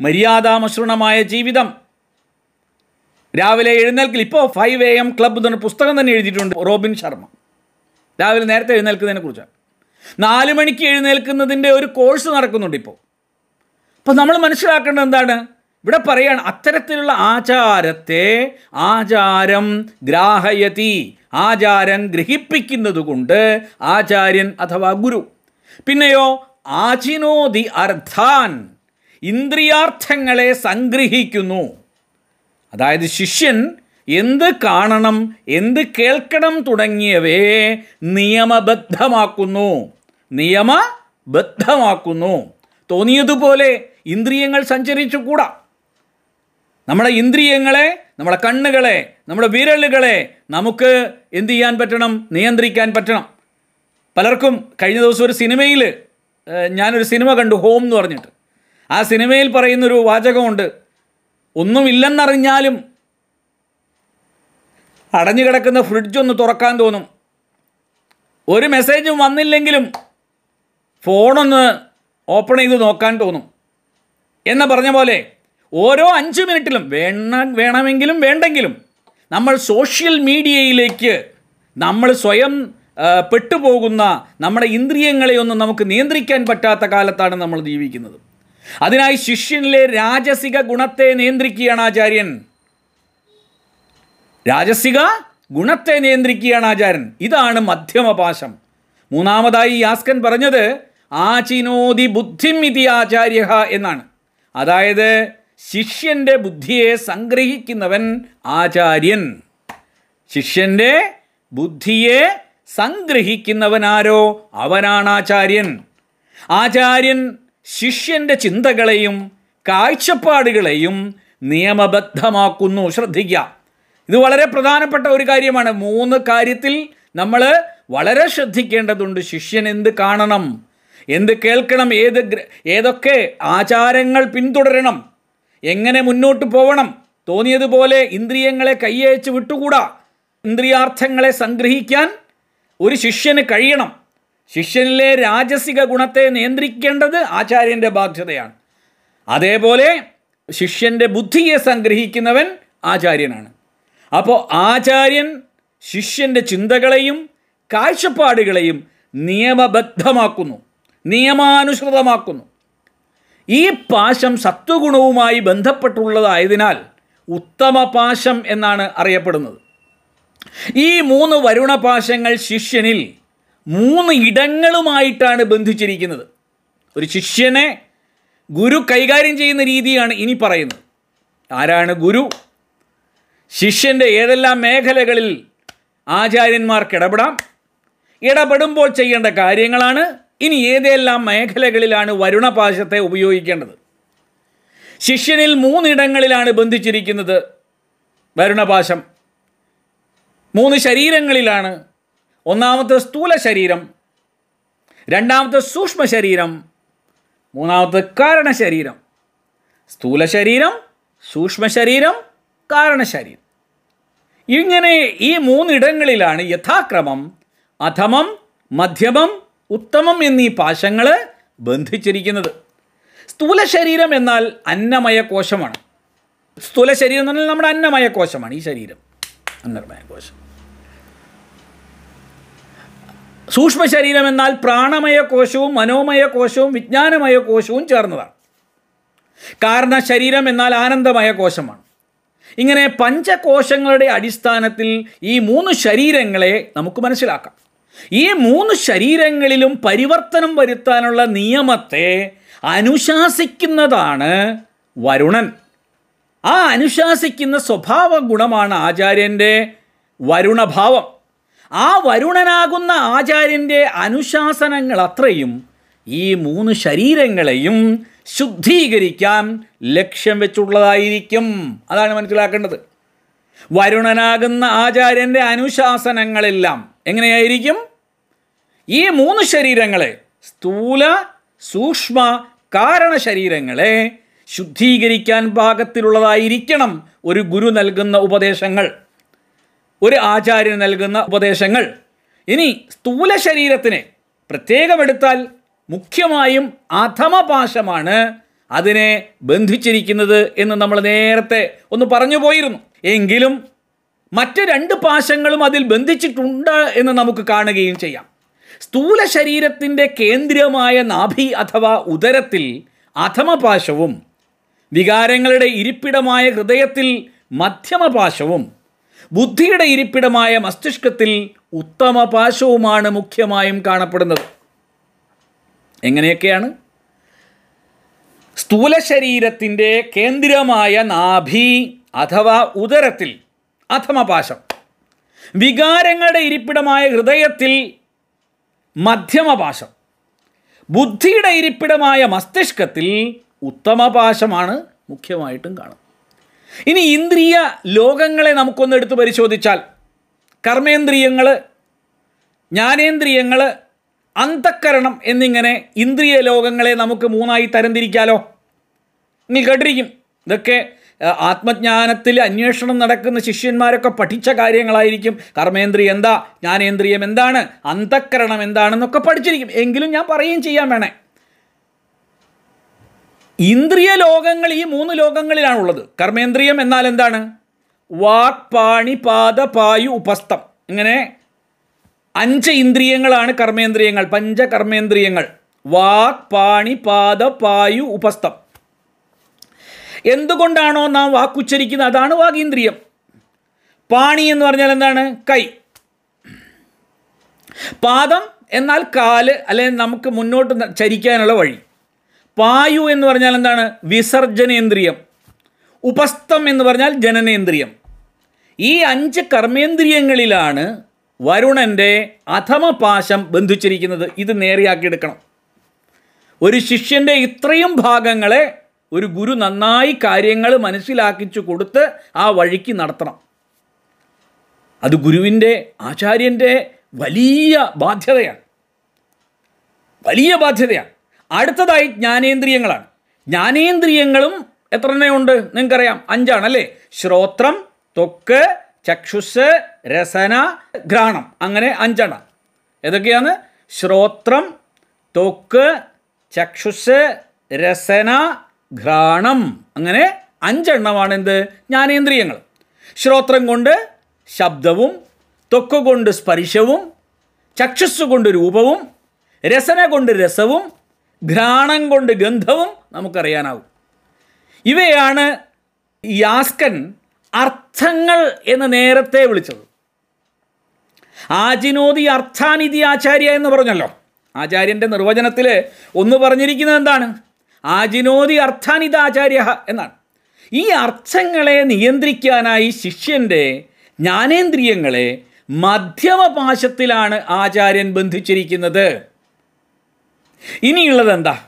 മര്യാദാമസൃണമായ ജീവിതം. രാവിലെ എഴുന്നേൽക്കൽ ഇപ്പോൾ ഫൈവ് എ എം ക്ലബ്ബ് എന്നൊരു പുസ്തകം തന്നെ എഴുതിയിട്ടുണ്ട് റോബിൻ ശർമ്മ. രാവിലെ നേരത്തെ എഴുന്നേൽക്കുന്നതിനെ കുറിച്ചാണ്. നാല് മണിക്ക് എഴുന്നേൽക്കുന്നതിന്റെ ഒരു കോഴ്സ് നടക്കുന്നുണ്ട് ഇപ്പോൾ അപ്പോൾ നമ്മൾ മനസ്സിലാക്കേണ്ടത് എന്താണ്? ഇവിടെ പറയാണ് അത്തരത്തിലുള്ള ആചാരത്തെ ആചാരം ഗ്രാഹയതി ആചാരൻ ഗ്രഹിപ്പിക്കുന്നതുകൊണ്ട് ആചാര്യൻ അഥവാ ഗുരു. പിന്നെയോ ആചിനോതി അർത്ഥാൻ. ഇന്ദ്രിയാർത്ഥങ്ങളെ സംഗ്രഹിക്കുന്നു. അതായത് ശിഷ്യൻ എന്ത് കാണണം എന്ത് കേൾക്കണം തുടങ്ങിയവയെ നിയമബദ്ധമാക്കുന്നു. നിയമബദ്ധമാക്കുന്നു. തോന്നിയതുപോലെ ഇന്ദ്രിയങ്ങൾ സഞ്ചരിച്ചുകൂടാ. നമ്മുടെ ഇന്ദ്രിയങ്ങളെ നമ്മുടെ കണ്ണുകളെ നമ്മുടെ വിരലുകളെ നമുക്ക് എന്ത് ചെയ്യാൻ പറ്റണം? നിയന്ത്രിക്കാൻ പറ്റണം. പലർക്കും കഴിഞ്ഞ ദിവസം ഒരു സിനിമയിൽ ഞാനൊരു സിനിമ കണ്ടു ഹോം എന്ന് പറഞ്ഞിട്ട്. ആ സിനിമയിൽ പറയുന്നൊരു വാചകമുണ്ട്. ഒന്നുമില്ലെന്നറിഞ്ഞാലും അടഞ്ഞു കിടക്കുന്ന ഫ്രിഡ്ജ് ഒന്ന് തുറക്കാൻ തോന്നും. ഒരു മെസ്സേജും വന്നില്ലെങ്കിലും ഫോണൊന്ന് ഓപ്പൺ ചെയ്ത് നോക്കാൻ തോന്നും. എന്ന് പറഞ്ഞ പോലെ ഓരോ അഞ്ച് മിനിറ്റിലും വേണ വേണമെങ്കിലും വേണ്ടെങ്കിലും നമ്മൾ സോഷ്യൽ മീഡിയയിലേക്ക് നമ്മൾ സ്വയം പെട്ടുപോകുന്ന നമ്മുടെ ഇന്ദ്രിയങ്ങളെ ഒന്നും നമുക്ക് നിയന്ത്രിക്കാൻ പറ്റാത്ത കാലത്താണ് നമ്മൾ ജീവിക്കുന്നത്. അതിനായി ശിഷ്യനിലെ രാജസിക ഗുണത്തെ നിയന്ത്രിക്കുകയാണ് ആചാര്യൻ. രാജസിക ഗുണത്തെ നിയന്ത്രിക്കുകയാണ് ആചാര്യൻ. ഇതാണ് മധ്യമപാശം. മൂന്നാമതായി യാസ്കൻ പറഞ്ഞത് ആചിനോതി ബുദ്ധിം ഇതി ആചാര്യ എന്നാണ്. അതായത് ശിഷ്യന്റെ ബുദ്ധിയെ സംഗ്രഹിക്കുന്നവൻ ആചാര്യൻ. ശിഷ്യന്റെ ബുദ്ധിയെ സംഗ്രഹിക്കുന്നവനാരോ? അവനാണ് ആചാര്യൻ. ആചാര്യൻ ശിഷ്യന്റെ ചിന്തകളെയും കാഴ്ചപ്പാടുകളെയും നിയമബദ്ധമാക്കുന്നു. ശ്രദ്ധിക്കുക. ഇത് വളരെ പ്രധാനപ്പെട്ട ഒരു കാര്യമാണ്. മൂന്ന് കാര്യത്തിൽ നമ്മൾ വളരെ ശ്രദ്ധിക്കേണ്ടതുണ്ട്. ശിഷ്യൻ എന്ത് കാണണം? എന്ത് കേൾക്കണം? ഏത് ഏതൊക്കെ ആചാരങ്ങൾ പിന്തുടരണം? എങ്ങനെ മുന്നോട്ട് പോകണം തോന്നിയതുപോലെ ഇന്ദ്രിയങ്ങളെ കയ്യയച്ച് വിട്ടുകൂടാ? ഇന്ദ്രിയാർത്ഥങ്ങളെ സംഗ്രഹിക്കാൻ ഒരു ശിഷ്യന് കഴിയണം. ശിഷ്യനിലെ രാജസിക ഗുണത്തെ നിയന്ത്രിക്കേണ്ടത് ആചാര്യന്റെ ബാധ്യതയാണ്. അതേപോലെ ശിഷ്യന്റെ ബുദ്ധിയെ സംഗ്രഹിക്കുന്നവൻ ആചാര്യനാണ്. അപ്പോൾ ആചാര്യൻ ശിഷ്യന്റെ ചിന്തകളെയും കാഴ്ചപ്പാടുകളെയും നിയമബദ്ധമാക്കുന്നു നിയമാനുസൃതമാക്കുന്നു. ഈ പാശം സത്വഗുണവുമായി ബന്ധപ്പെട്ടുള്ളതായതിനാൽ ഉത്തമ പാശം എന്നാണ് അറിയപ്പെടുന്നത്. ഈ മൂന്ന് വരുണപാശങ്ങൾ ശിഷ്യനിൽ മൂന്ന് ഇടങ്ങളുമായിട്ടാണ് ബന്ധിച്ചിരിക്കുന്നത്. ഒരു ശിഷ്യനെ ഗുരു കൈകാര്യം ചെയ്യുന്ന രീതിയാണ് ഇനി പറയുന്നത്. ആരാണ് ഗുരു? ശിഷ്യന്റെ ഏതെല്ലാം മേഖലകളിൽ ആചാര്യന്മാർക്ക് ഇടപെടാം? ഇടപെടുമ്പോൾ ചെയ്യേണ്ട കാര്യങ്ങളാണ്. ഇനി ഏതെല്ലാം മേഖലകളിലാണ് വരുണപാശത്തെ ഉപയോഗിക്കേണ്ടത്? ശിഷ്യനിൽ മൂന്നിടങ്ങളിലാണ് ബന്ധിച്ചിരിക്കുന്നത് വരുണപാശം. മൂന്ന് ശരീരങ്ങളിലാണ് ഒന്നാമത്തെ സ്ഥൂല ശരീരം രണ്ടാമത്തെ സൂക്ഷ്മ ശരീരം മൂന്നാമത്തെ കാരണ ശരീരം. സ്ഥൂല ശരീരം സൂക്ഷ്മ ശരീരം കാരണ ശരീരം. ഇങ്ങനെ ഈ മൂന്നിടങ്ങളിലാണ് യഥാക്രമം അധമം മധ്യമം ഉത്തമം എന്നീ പാശങ്ങൾ ബന്ധിച്ചിരിക്കുന്നത്. സ്ഥൂല ശരീരം എന്നാൽ അന്നമയ കോശമാണ്. സ്ഥൂല ശരീരം എന്ന് പറഞ്ഞാൽ നമ്മുടെ അന്നമയ കോശമാണ് ഈ ശരീരം. അന്നമയ കോശം. സൂക്ഷ്മ ശരീരം എന്നാൽ പ്രാണമയ കോശവും മനോമയ കോശവും വിജ്ഞാനമയ കോശവും ചേർന്നതാണ്. കാരണ ശരീരം എന്നാൽ ആനന്ദമയ കോശമാണ് ഇങ്ങനെ പഞ്ചകോശങ്ങളുടെ അടിസ്ഥാനത്തിൽ ഈ മൂന്ന് ശരീരങ്ങളെ നമുക്ക് മനസ്സിലാക്കാം. ഈ മൂന്ന് ശരീരങ്ങളിലും പരിവർത്തനം വരുത്താനുള്ള നിയമത്തെ അനുശാസിക്കുന്നതാണ് വരുണൻ. ആ അനുശാസിക്കുന്ന സ്വഭാവ ഗുണമാണ് ആചാര്യന്റെ വരുണഭാവം. ആ വരുണനാകുന്ന ആചാര്യന്റെ അനുശാസനങ്ങൾ അത്രയും ഈ മൂന്ന് ശരീരങ്ങളെയും ശുദ്ധീകരിക്കാൻ ലക്ഷ്യം വെച്ചുള്ളതായിരിക്കും. അതാണ് മനസ്സിലാക്കേണ്ടത്. വരുണനാകുന്ന ആചാര്യന്റെ അനുശാസനങ്ങളെല്ലാം എങ്ങനെയായിരിക്കും? ഈ മൂന്ന് ശരീരങ്ങളെ സ്ഥൂല സൂക്ഷ്മ കാരണ ശരീരങ്ങളെ ശുദ്ധീകരിക്കാൻ പാകത്തിലുള്ളതായിരിക്കണം ഒരു ഗുരു നൽകുന്ന ഉപദേശങ്ങൾ. ഒരു ആചാര്യൻ നൽകുന്ന ഉപദേശങ്ങൾ. ഇനി സ്ഥൂല ശരീരത്തിന് പ്രത്യേകമെടുത്താൽ മുഖ്യമായും അധമപാശമാണ് അതിനെ ബന്ധിച്ചിരിക്കുന്നത് എന്ന് നമ്മൾ നേരത്തെ ഒന്ന് പറഞ്ഞു പോയിരുന്നു. എങ്കിലും മറ്റ് രണ്ട് പാശങ്ങളും അതിൽ ബന്ധിച്ചിട്ടുണ്ട് എന്ന് നമുക്ക് കാണുകയും ചെയ്യാം. സ്ഥൂല ശരീരത്തിന്റെ കേന്ദ്രമായ നാഭി അഥവാ ഉദരത്തിൽ അധമപാശവും വികാരങ്ങളുടെ ഇരിപ്പിടമായ ഹൃദയത്തിൽ മധ്യമപാശവും ബുദ്ധിയുടെ ഇരിപ്പിടമായ മസ്തിഷ്കത്തിൽ ഉത്തമ പാശവുമാണ് മുഖ്യമായും കാണപ്പെടുന്നത്. എങ്ങനെയൊക്കെയാണ്? സ്ഥൂല ശരീരത്തിന്റെ കേന്ദ്രമായ നാഭി അഥവാ ഉദരത്തിൽ അധമപാശം വികാരങ്ങളുടെ ഇരിപ്പിടമായ ഹൃദയത്തിൽ മധ്യമപാശം ബുദ്ധിയുടെ ഇരിപ്പിടമായ മസ്തിഷ്കത്തിൽ ഉത്തമപാശമാണ് മുഖ്യമായിട്ടും കാണും ഇനി ഇന്ദ്രിയ ലോകങ്ങളെ നമുക്കൊന്ന് എടുത്ത് പരിശോധിച്ചാൽ കർമ്മേന്ദ്രിയങ്ങൾ ജ്ഞാനേന്ദ്രിയങ്ങൾ അന്തക്കരണം എന്നിങ്ങനെ ഇന്ദ്രിയ ലോകങ്ങളെ നമുക്ക് മൂന്നായി തരംതിരിക്കാലോ? നിങ്ങൾ കേട്ടിരിക്കും. ഇതൊക്കെ ആത്മജ്ഞാനത്തിൽ അന്വേഷണം നടക്കുന്ന ശിഷ്യന്മാരൊക്കെ പഠിച്ച കാര്യങ്ങളായിരിക്കും. കർമ്മേന്ദ്രിയം എന്താ ജ്ഞാനേന്ദ്രിയം എന്താണ് അന്തക്കരണം എന്താണെന്നൊക്കെ പഠിച്ചിരിക്കും. എങ്കിലും ഞാൻ പറയുകയും ചെയ്യാൻ വേണേ. ഇന്ദ്രിയ ലോകങ്ങൾ ഈ മൂന്ന് ലോകങ്ങളിലാണുള്ളത്. കർമ്മേന്ദ്രിയം എന്നാൽ എന്താണ്? വാക് പാണി പാദ പായു ഉപസ്ഥം. ഇങ്ങനെ അഞ്ച് ഇന്ദ്രിയങ്ങളാണ് കർമ്മേന്ദ്രിയങ്ങൾ പഞ്ച കർമ്മേന്ദ്രിയങ്ങൾ വാക് പാണി പാദ പായു ഉപസ്ഥം. എന്തുകൊണ്ടാണോ നാം വാക്കുച്ചരിക്കുന്നത് അതാണ് വാഗീന്ദ്രിയം പാണി എന്ന് പറഞ്ഞാൽ എന്താണ്? കൈ. പാദം എന്നാൽ കാൽ അല്ലെങ്കിൽ നമുക്ക് മുന്നോട്ട് ചരിക്കാനുള്ള വഴി. പായു എന്ന് പറഞ്ഞാൽ എന്താണ്? വിസർജനേന്ദ്രിയം. ഉപസ്ഥം എന്ന് പറഞ്ഞാൽ ജനനേന്ദ്രിയം. ഈ അഞ്ച് കർമ്മേന്ദ്രിയങ്ങളിലാണ് വരുണന്റെ അധമപാശം ബന്ധിച്ചിരിക്കുന്നത്. ഇത് നേരെയാക്കിയെടുക്കണം. ഒരു ശിഷ്യന്റെ ഇത്രയും ഭാഗങ്ങളെ ഒരു ഗുരു നന്നായി കാര്യങ്ങൾ മനസ്സിലാക്കിച്ചു കൊടുത്ത് ആ വഴിക്ക് നടത്തണം. അത് ഗുരുവിന്റെ ആചാര്യന്റെ വലിയ ബാധ്യതയാണ്. വലിയ ബാധ്യതയാണ്. അടുത്തതായി ജ്ഞാനേന്ദ്രിയങ്ങളാണ്. ജ്ഞാനേന്ദ്രിയങ്ങളും എത്ര എണ്ണയുണ്ട് നിങ്ങൾക്കറിയാം. അഞ്ചാണ് അല്ലേ ശ്രോത്രം ത്വക്ക് ചക്ഷുസ് രസന ഘ്രാണം. അങ്ങനെ അഞ്ചാണ്. ഏതൊക്കെയാണ്? ശ്രോത്രം ത്വക്ക് ചക്ഷുസ് രസന ഘ്രാണം. അങ്ങനെ അഞ്ചെണ്ണമാണ് എന്ത് ജ്ഞാനേന്ദ്രിയങ്ങൾ. ശ്രോത്രം കൊണ്ട് ശബ്ദവും ത്വക്ക് കൊണ്ട് സ്പർശവും ചക്ഷുസ് കൊണ്ട് രൂപവും രസന കൊണ്ട് രസവും ഘ്രാണം കൊണ്ട് ഗന്ധവും നമുക്കറിയാനാവും ഇവയാണ് യാസ്കൻ അർത്ഥങ്ങൾ എന്ന് നേരത്തെ വിളിച്ചത്. ആജിനോദി അർത്ഥാനിധി ആചാര്യ എന്ന് പറഞ്ഞല്ലോ. ആചാര്യന്റെ നിർവചനത്തിൽ ഒന്ന് പറഞ്ഞിരിക്കുന്നത് എന്താണ്? ആജിനോദി അർത്ഥാനിത ആചാര്യ എന്നാണ്. ഈ അർത്ഥങ്ങളെ നിയന്ത്രിക്കാനായി ശിഷ്യന്റെ ജ്ഞാനേന്ദ്രിയങ്ങളെ മധ്യമപാശത്തിലാണ് ആചാര്യൻ ബന്ധിച്ചിരിക്കുന്നത്. ഇനിയുള്ളത് എന്താ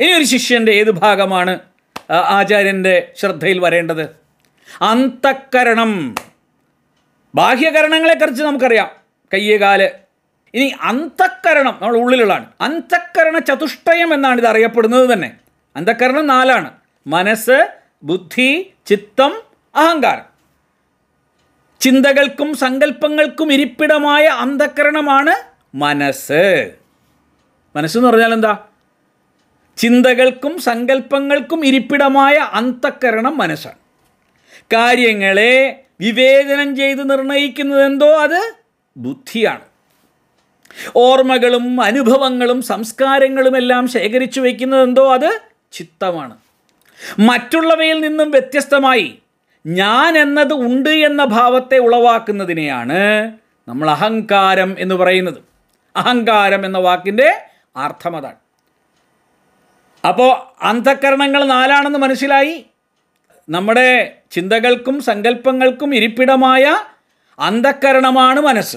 ഇനി ഒരു ശിഷ്യന്റെ ഏത് ഭാഗമാണ് ആചാര്യന്റെ ശ്രദ്ധയിൽ വരേണ്ടത്? അന്തക്കരണം. ബാഹ്യകരണങ്ങളെക്കുറിച്ച് നമുക്കറിയാം. കയ്യ് കാൽ ഇനി അന്തക്കരണം നമ്മൾ ഉള്ളിലുള്ളതാണ്. അന്തക്കരണ ചതുഷ്ടയം എന്നാണ് ഇത് അറിയപ്പെടുന്നത് തന്നെ. അന്തക്കരണം നാലാണ്. മനസ്സ് ബുദ്ധി ചിത്തം അഹങ്കാരം. ചിന്തകൾക്കും സങ്കല്പങ്ങൾക്കും ഇരിപ്പിടമായ അന്തക്കരണമാണ് മനസ്സ്. മനസ്സെന്ന് പറഞ്ഞാൽ എന്താ? ചിന്തകൾക്കും സങ്കല്പങ്ങൾക്കും ഇരിപ്പിടമായ അന്തക്കരണം മനസ്സാണ്. കാര്യങ്ങളെ വിവേചനം ചെയ്ത് നിർണയിക്കുന്നത് എന്തോ? അത് ബുദ്ധിയാണ്. ഓർമ്മകളും അനുഭവങ്ങളും സംസ്കാരങ്ങളുമെല്ലാം ശേഖരിച്ചു വയ്ക്കുന്നത് എന്തോ? അത് ചിത്തമാണ്. മറ്റുള്ളവയിൽ നിന്നും വ്യത്യസ്തമായി ഞാൻ എന്നത് ഉണ്ട് എന്ന ഭാവത്തെ ഉളവാക്കുന്നതിനെയാണ് നമ്മൾ അഹങ്കാരം എന്ന് പറയുന്നത്. അഹങ്കാരം എന്ന വാക്കിന്റെ അർത്ഥം അതാണ് അപ്പോൾ അന്ധക്കരണങ്ങൾ നാലാണെന്ന് മനസ്സിലായി. നമ്മുടെ ചിന്തകൾക്കും സങ്കല്പങ്ങൾക്കും ഇരിപ്പിടമായ അന്ധക്കരണമാണ് മനസ്സ്.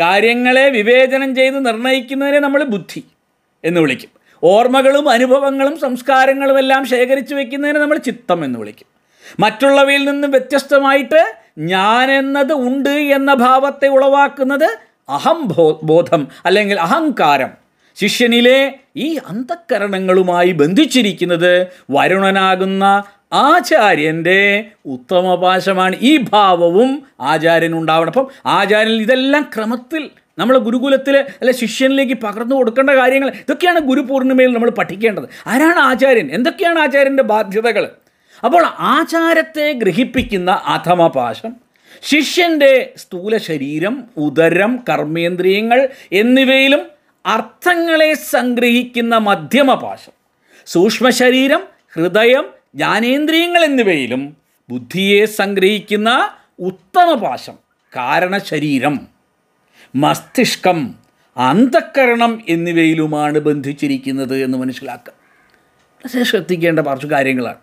കാര്യങ്ങളെ വിവേചനം ചെയ്ത് നിർണയിക്കുന്നതിനെ നമ്മൾ ബുദ്ധി എന്ന് വിളിക്കും. ഓർമ്മകളും അനുഭവങ്ങളും സംസ്കാരങ്ങളും എല്ലാം ശേഖരിച്ചു വയ്ക്കുന്നതിനെ നമ്മൾ ചിത്തം എന്ന് വിളിക്കും. മറ്റുള്ളവയിൽ നിന്ന് വ്യത്യസ്തമായിട്ട് ഞാൻ എന്നത് ഉണ്ട് എന്ന ഭാവത്തെ ഉളവാക്കുന്നത് അഹംബോ ബോധം അല്ലെങ്കിൽ അഹങ്കാരം ശിഷ്യനിലെ ഈ അന്ധക്കരണങ്ങളുമായി ബന്ധിച്ചിരിക്കുന്നത് വരുണനാകുന്ന ആചാര്യന്റെ ഉത്തമപാശമാണ്. ഈ ഭാവവും ആചാര്യനുണ്ടാവണം അപ്പം ആചാര്യൻ ഇതെല്ലാം ക്രമത്തിൽ നമ്മൾ ഗുരുകുലത്തിൽ അല്ലെ ശിഷ്യനിലേക്ക് പകർന്നു കൊടുക്കേണ്ട കാര്യങ്ങൾ ഇതൊക്കെയാണ് ഗുരുപൂർണിമയിൽ നമ്മൾ പഠിക്കേണ്ടത്. ആരാണ് ആചാര്യൻ? എന്തൊക്കെയാണ് ആചാര്യന്റെ ബാധ്യതകൾ? അപ്പോൾ ആചാരത്തെ ഗ്രഹിപ്പിക്കുന്ന അധമപാശം ശിഷ്യന്റെ സ്ഥൂല ശരീരം ഉദരം കർമ്മേന്ദ്രിയങ്ങൾ എന്നിവയിലും അർത്ഥങ്ങളെ സംഗ്രഹിക്കുന്ന മധ്യമപാശം. സൂക്ഷ്മശരീരം ഹൃദയം ജ്ഞാനേന്ദ്രിയങ്ങൾ എന്നിവയിലും ബുദ്ധിയെ സംഗ്രഹിക്കുന്ന ഉത്തമപാശം കാരണശരീരം. മസ്തിഷ്കം അന്ധക്കരണം എന്നിവയിലുമാണ് ബന്ധിച്ചിരിക്കുന്നത് എന്ന് മനസ്സിലാക്കുക വളരെ ശ്രദ്ധിക്കേണ്ട കുറച്ച് കാര്യങ്ങളാണ്.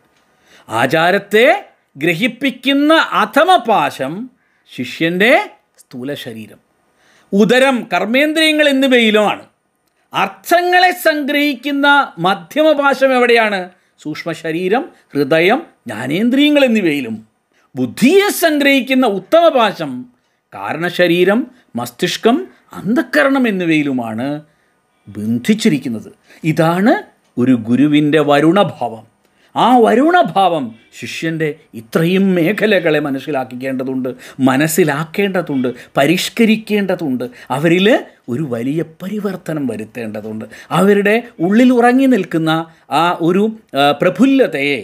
ആചാരത്തെ ഗ്രഹിപ്പിക്കുന്ന അധമപാശം ശിഷ്യന്റെ സ്ഥൂല ശരീരം ഉദരം കർമ്മേന്ദ്രിയങ്ങൾ എന്നിവയിലുമാണ്. അർത്ഥങ്ങളെ സംഗ്രഹിക്കുന്ന മധ്യമപാശം എവിടെയാണ്? സൂക്ഷ്മ ശരീരം ഹൃദയം ജ്ഞാനേന്ദ്രിയങ്ങൾ എന്നിവയിലും. ബുദ്ധിയെ സംഗ്രഹിക്കുന്ന ഉത്തമപാശം കാരണശരീരം മസ്തിഷ്കം അന്ധക്കരണം എന്നിവയിലുമാണ് ബന്ധിച്ചിരിക്കുന്നത്. ഇതാണ് ഒരു ഗുരുവിന്റെ വരുണഭാവം. ആ വരുണഭാവം ശിഷ്യന്റെ ഇത്രയും മേഖലകളെ മനസ്സിലാക്കിക്കേണ്ടതുണ്ട് മനസ്സിലാക്കേണ്ടതുണ്ട് പരിഷ്കരിക്കേണ്ടതുണ്ട്. അവരിൽ ഒരു വലിയ പരിവർത്തനം വരുത്തേണ്ടതുണ്ട്. അവരുടെ ഉള്ളിൽ ഉറങ്ങി നിൽക്കുന്ന ആ ഒരു പ്രഫുല്ലതയെ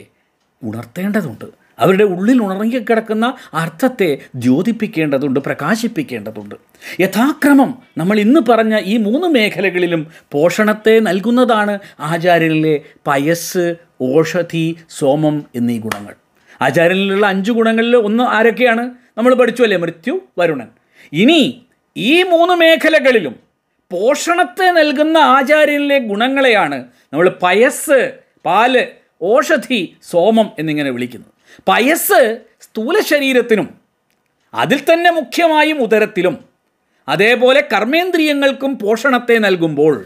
ഉണർത്തേണ്ടതുണ്ട്. അവരുടെ ഉള്ളിൽ ഉണർങ്ങിക്കിടക്കുന്ന അർത്ഥത്തെ ദ്യോതിപ്പിക്കേണ്ടതുണ്ട് പ്രകാശിപ്പിക്കേണ്ടതുണ്ട്. യഥാക്രമം നമ്മൾ ഇന്ന് പറഞ്ഞ ഈ മൂന്ന് മേഖലകളിലും പോഷണത്തെ നൽകുന്നതാണ് ആചാര്യനിലെ പയസ് ഓഷധി സോമം എന്നീ ഗുണങ്ങൾ. ആചാര്യനിലുള്ള അഞ്ച് ഗുണങ്ങളിൽ ഒന്ന് ആരൊക്കെയാണ്? നമ്മൾ പഠിച്ചു അല്ലേ? മൃത്യു വരുണൻ. ഇനി ഈ മൂന്ന് മേഖലകളിലും പോഷണത്തെ നൽകുന്ന ആചാര്യനിലെ ഗുണങ്ങളെയാണ് നമ്മൾ പയസ് പാൽ ഓഷധി സോമം എന്നിങ്ങനെ വിളിക്കുന്നത്. പയസ് സ്ഥൂല ശരീരത്തിനും അതിൽ തന്നെ മുഖ്യമായും ഉദരത്തിലും. അതേപോലെ കർമ്മേന്ദ്രിയങ്ങൾക്കും പോഷണത്തെ നൽകുമ്പോൾ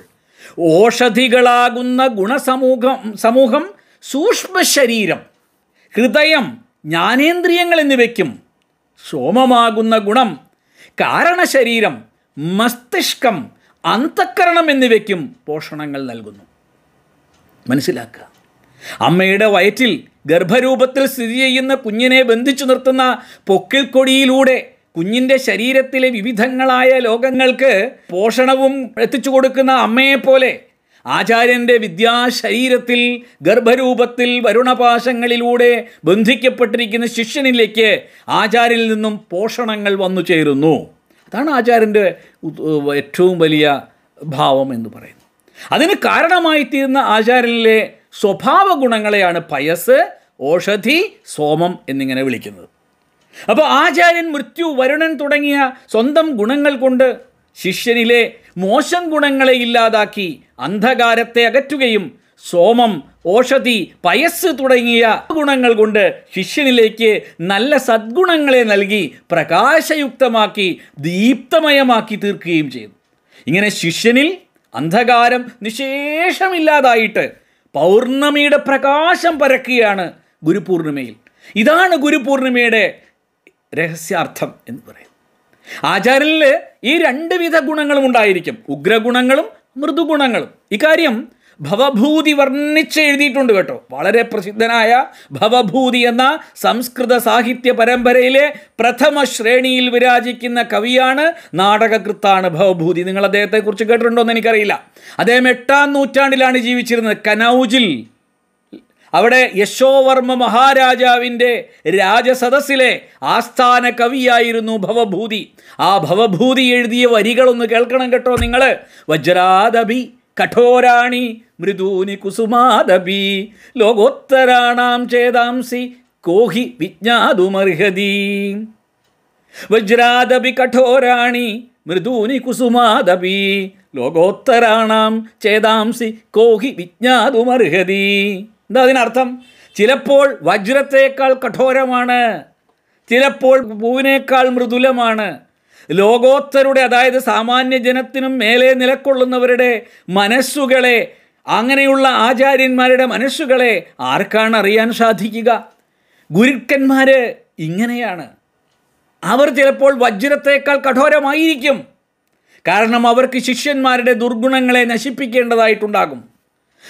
ഓഷധികളാകുന്ന ഗുണസമൂഹം സമൂഹം സൂക്ഷ്മ ശരീരം ഹൃദയം ജ്ഞാനേന്ദ്രിയങ്ങൾ എന്നിവയ്ക്കും സോമമാകുന്ന ഗുണം കാരണശരീരം മസ്തിഷ്കം അന്തക്കരണം എന്നിവയ്ക്കും പോഷണങ്ങൾ നൽകുന്നു. മനസ്സിലാക്കുക. അമ്മയുടെ വയറ്റിൽ ഗർഭരൂപത്തിൽ സ്ഥിതി ചെയ്യുന്ന കുഞ്ഞിനെ ബന്ധിച്ചു നിർത്തുന്ന പൊക്കിൾക്കൊടിയിലൂടെ കുഞ്ഞിന്റെ ശരീരത്തിലെ വിവിധങ്ങളായ ലോകങ്ങൾക്ക് പോഷണവും എത്തിച്ചു കൊടുക്കുന്ന അമ്മയെപ്പോലെ ആചാര്യന്റെ വിദ്യാശരീരത്തിൽ ഗർഭരൂപത്തിൽ വരുണപാശങ്ങളിലൂടെ ബന്ധിക്കപ്പെട്ടിരിക്കുന്ന ശിഷ്യനിലേക്ക് ആചാര്യനിൽ നിന്നും പോഷണങ്ങൾ വന്നു ചേരുന്നു. അതാണ് ആചാര്യന്റെ ഏറ്റവും വലിയ ഭാവം എന്ന് പറയുന്നത്. അതിന് കാരണമായി തീർന്ന ആചാര്യനിലെ സ്വഭാവ ഗുണങ്ങളെയാണ് പയസ് ഓഷധി സോമം എന്നിങ്ങനെ വിളിക്കുന്നത്. അപ്പോൾ ആചാര്യൻ മൃത്യു വരുണൻ തുടങ്ങിയ സ്വന്തം ഗുണങ്ങൾ കൊണ്ട് ശിഷ്യനിലെ മോശം ഗുണങ്ങളെ ഇല്ലാതാക്കി അന്ധകാരത്തെ അകറ്റുകയും സോമം ഓഷധി പയസ് തുടങ്ങിയ ഗുണങ്ങൾ കൊണ്ട് ശിഷ്യനിലേക്ക് നല്ല സദ്ഗുണങ്ങളെ നൽകി പ്രകാശയുക്തമാക്കി ദീപ്തമയമാക്കി തീർക്കുകയും ചെയ്തു. ഇങ്ങനെ ശിഷ്യനിൽ അന്ധകാരം നിശേഷമില്ലാതായിട്ട് പൗർണമിയുടെ പ്രകാശം പരക്കുകയാണ് ഗുരുപൂർണിമയിൽ. ഇതാണ് ഗുരുപൂർണിമയുടെ രഹസ്യാർത്ഥം എന്ന് പറയും ആചാര്യനിൽ ഈ രണ്ട് വിധ ഗുണങ്ങളും ഉണ്ടായിരിക്കും. ഉഗ്രഗുണങ്ങളും മൃദുഗുണങ്ങളും. ഇക്കാര്യം ഭവഭൂതി വർണിച്ച് എഴുതിയിട്ടുണ്ട് കേട്ടോ. വളരെ പ്രസിദ്ധനായ ഭവഭൂതി എന്ന സംസ്കൃത സാഹിത്യ പരമ്പരയിലെ പ്രഥമ ശ്രേണിയിൽ വിരാജിക്കുന്ന കവിയാണ് നാടകകൃത്താണ് ഭവഭൂതി. നിങ്ങൾ അദ്ദേഹത്തെക്കുറിച്ച് കേട്ടിട്ടുണ്ടോ എന്ന് എനിക്കറിയില്ല. അദ്ദേഹം എട്ടാം നൂറ്റാണ്ടിലാണ് ജീവിച്ചിരുന്നത്. കനൗജിൽ. അവിടെ യശോവർമ്മ മഹാരാജാവിന്റെ രാജസദസ്സിലെ ആസ്ഥാന കവിയായിരുന്നു ഭവഭൂതി. ആ ഭവഭൂതി എഴുതിയ വരികളൊന്ന് കേൾക്കണം കേട്ടോ നിങ്ങൾ വജ്രാദബി കഠോരാണി മൃദൂനി കുസുമാദബി ലോകോത്തരാണാം ചേതാംസി കോഹി വിജ്ഞാതുമർഹതി. വജ്രാദബി കഠോരാണി മൃദൂനി കുസുമാദബി ലോകോത്തരാണാം ചേതാംസി കോഹി വിജ്ഞാതുമർഹതി. എന്താ അതിനർത്ഥം? ചിലപ്പോൾ വജ്രത്തേക്കാൾ കഠോരമാണ് ചിലപ്പോൾ പൂവിനേക്കാൾ മൃദുലമാണ്. ലോകോത്തരുടെ അതായത് സാമാന്യ ജനത്തിനും മേലെ നിലക്കൊള്ളുന്നവരുടെ മനസ്സുകളെ അങ്ങനെയുള്ള ആചാര്യന്മാരുടെ മനസ്സുകളെ ആർക്കാണ് അറിയാൻ സാധിക്കുക? ഗുരുക്കന്മാർ ഇങ്ങനെയാണ്. അവർ ചിലപ്പോൾ വജ്രത്തേക്കാൾ കഠോരമായിരിക്കും. കാരണം അവർക്ക് ശിഷ്യന്മാരുടെ ദുർഗുണങ്ങളെ നശിപ്പിക്കേണ്ടതായിട്ടുണ്ടാകും.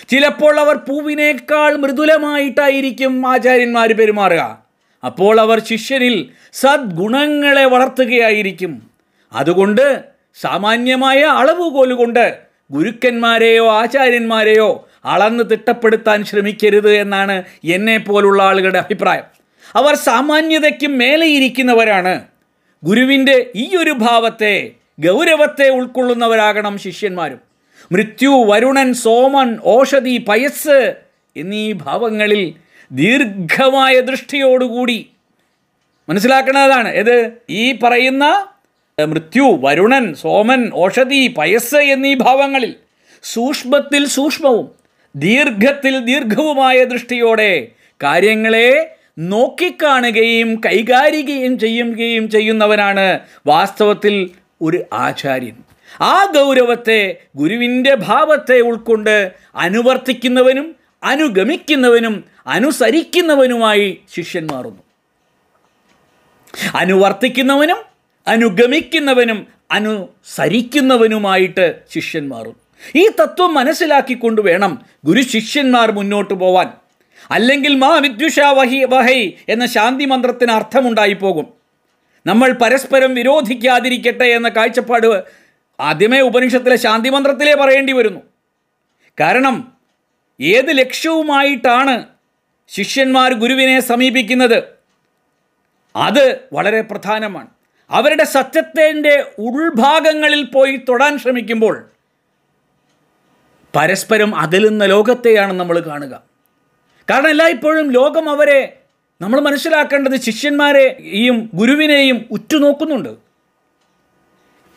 ചിലപ്പോൾ അവർ പൂവിനേക്കാൾ മൃദുലമായിട്ടായിരിക്കും ആചാര്യന്മാർ പെരുമാറുക. അപ്പോൾ അവർ ശിഷ്യനിൽ സദ്ഗുണങ്ങളെ വളർത്തുകയായിരിക്കും. അതുകൊണ്ട് സാമാന്യമായ അളവുകോലുകൊണ്ട് ഗുരുക്കന്മാരെയോ ആചാര്യന്മാരെയോ അളന്ന് തിട്ടപ്പെടുത്താൻ ശ്രമിക്കരുത് എന്നാണ് എന്നെ പോലുള്ള ആളുകളുടെ അഭിപ്രായം. അവർ സാമാന്യതയ്ക്കും മേലെയിരിക്കുന്നവരാണ്. ഗുരുവിന്റെ ഈ ഒരു ഭാവത്തെ ഗൗരവത്തെ ഉൾക്കൊള്ളുന്നവരാകണം ശിഷ്യന്മാരും. മൃത്യു വരുണൻ സോമൻ ഓഷധി പയസ് എന്നീ ഭാവങ്ങളിൽ ദീർഘമായ ദൃഷ്ടിയോടുകൂടി മനസ്സിലാക്കുന്നതാണ് ഏത്? ഈ പറയുന്ന മൃത്യു വരുണൻ സോമൻ ഓഷധി പയസ് എന്നീ ഭാവങ്ങളിൽ സൂക്ഷ്മത്തിൽ സൂക്ഷ്മവും ദീർഘത്തിൽ ദീർഘവുമായ ദൃഷ്ടിയോടെ കാര്യങ്ങളെ നോക്കിക്കാണുകയും കൈകാരികയും ചെയ്യുകയും ചെയ്യുന്നവനാണ് വാസ്തവത്തിൽ ഒരു ആചാര്യൻ. ആ ഗൗരവത്തെ ഗുരുവിന്റെ ഭാവത്തെ ഉൾക്കൊണ്ട് അനുവർത്തിക്കുന്നവനും അനുഗമിക്കുന്നവനും അനുസരിക്കുന്നവനുമായി ശിഷ്യൻ മാറുന്നു അനുവർത്തിക്കുന്നവനും അനുഗമിക്കുന്നവനും അനുസരിക്കുന്നവനുമായിട്ട് ശിഷ്യൻ മാറും ഈ തത്വം മനസ്സിലാക്കിക്കൊണ്ട് വേണം ഗുരു ശിഷ്യന്മാർ മുന്നോട്ട് പോവാൻ. അല്ലെങ്കിൽ മാ വിദ്യുഷ വഹി വഹൈ എന്ന ശാന്തി മന്ത്രത്തിന് അർത്ഥമുണ്ടായിപ്പോകും. നമ്മൾ പരസ്പരം വിരോധിക്കാതിരിക്കട്ടെ എന്ന കാഴ്ചപ്പാട് ആദ്യമേ ഉപനിഷത്തിലെ ശാന്തി മന്ത്രത്തിലേ പറയേണ്ടി വരുന്നു. കാരണം ഏത് ലക്ഷ്യവുമായിട്ടാണ് ശിഷ്യന്മാർ ഗുരുവിനെ സമീപിക്കുന്നത്? അത് വളരെ പ്രധാനമാണ്. അവരുടെ സത്യത്തിന്റെ ഉൾഭാഗങ്ങളിൽ പോയി തൊടാൻ ശ്രമിക്കുമ്പോൾ പരസ്പരം അകലുന്ന ലോകത്തെയാണ് നമ്മൾ കാണുക. കാരണം എല്ലായ്പ്പോഴും ലോകം അവരെ നമ്മൾ മനസ്സിലാക്കേണ്ടത് ശിഷ്യന്മാരെയും ഗുരുവിനെയും ഉറ്റുനോക്കുന്നുണ്ട്.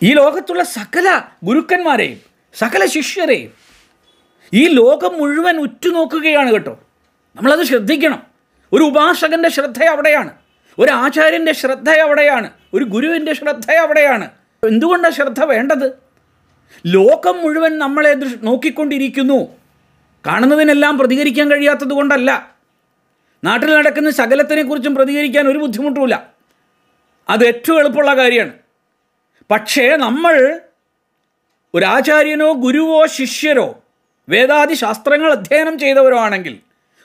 ഈ ലോകത്തുള്ള സകല ഗുരുക്കന്മാരെയും സകല ശിഷ്യരെയും ഈ ലോകം മുഴുവൻ ഉറ്റുനോക്കുകയാണ് കേട്ടോ. നമ്മളത് ശ്രദ്ധിക്കണം. ഒരു ഉപാസകന്റെ ശ്രദ്ധ അവിടെയാണ്. ഒരു ആചാര്യന്റെ ശ്രദ്ധ അവിടെയാണ്. ഒരു ഗുരുവിന്റെ ശ്രദ്ധ അവിടെയാണ്. എന്തുകൊണ്ടാണ് ശ്രദ്ധ വേണ്ടത്? ലോകം മുഴുവൻ നമ്മളെ നോക്കിക്കൊണ്ടിരിക്കുന്നു. കാണുന്നതിനെല്ലാം പ്രതികരിക്കാൻ കഴിയാത്തത് കൊണ്ടല്ല. നാട്ടിൽ നടക്കുന്ന ശകലത്തിനെക്കുറിച്ചും പ്രതികരിക്കാൻ ഒരു ബുദ്ധിമുട്ടുമില്ല. അത് ഏറ്റവും എളുപ്പമുള്ള കാര്യമാണ്. പക്ഷേ നമ്മൾ ഒരാചാര്യനോ ഗുരുവോ ശിഷ്യരോ വേദാദി ശാസ്ത്രങ്ങൾ അധ്യയനം ചെയ്തവരോ ആണെങ്കിൽ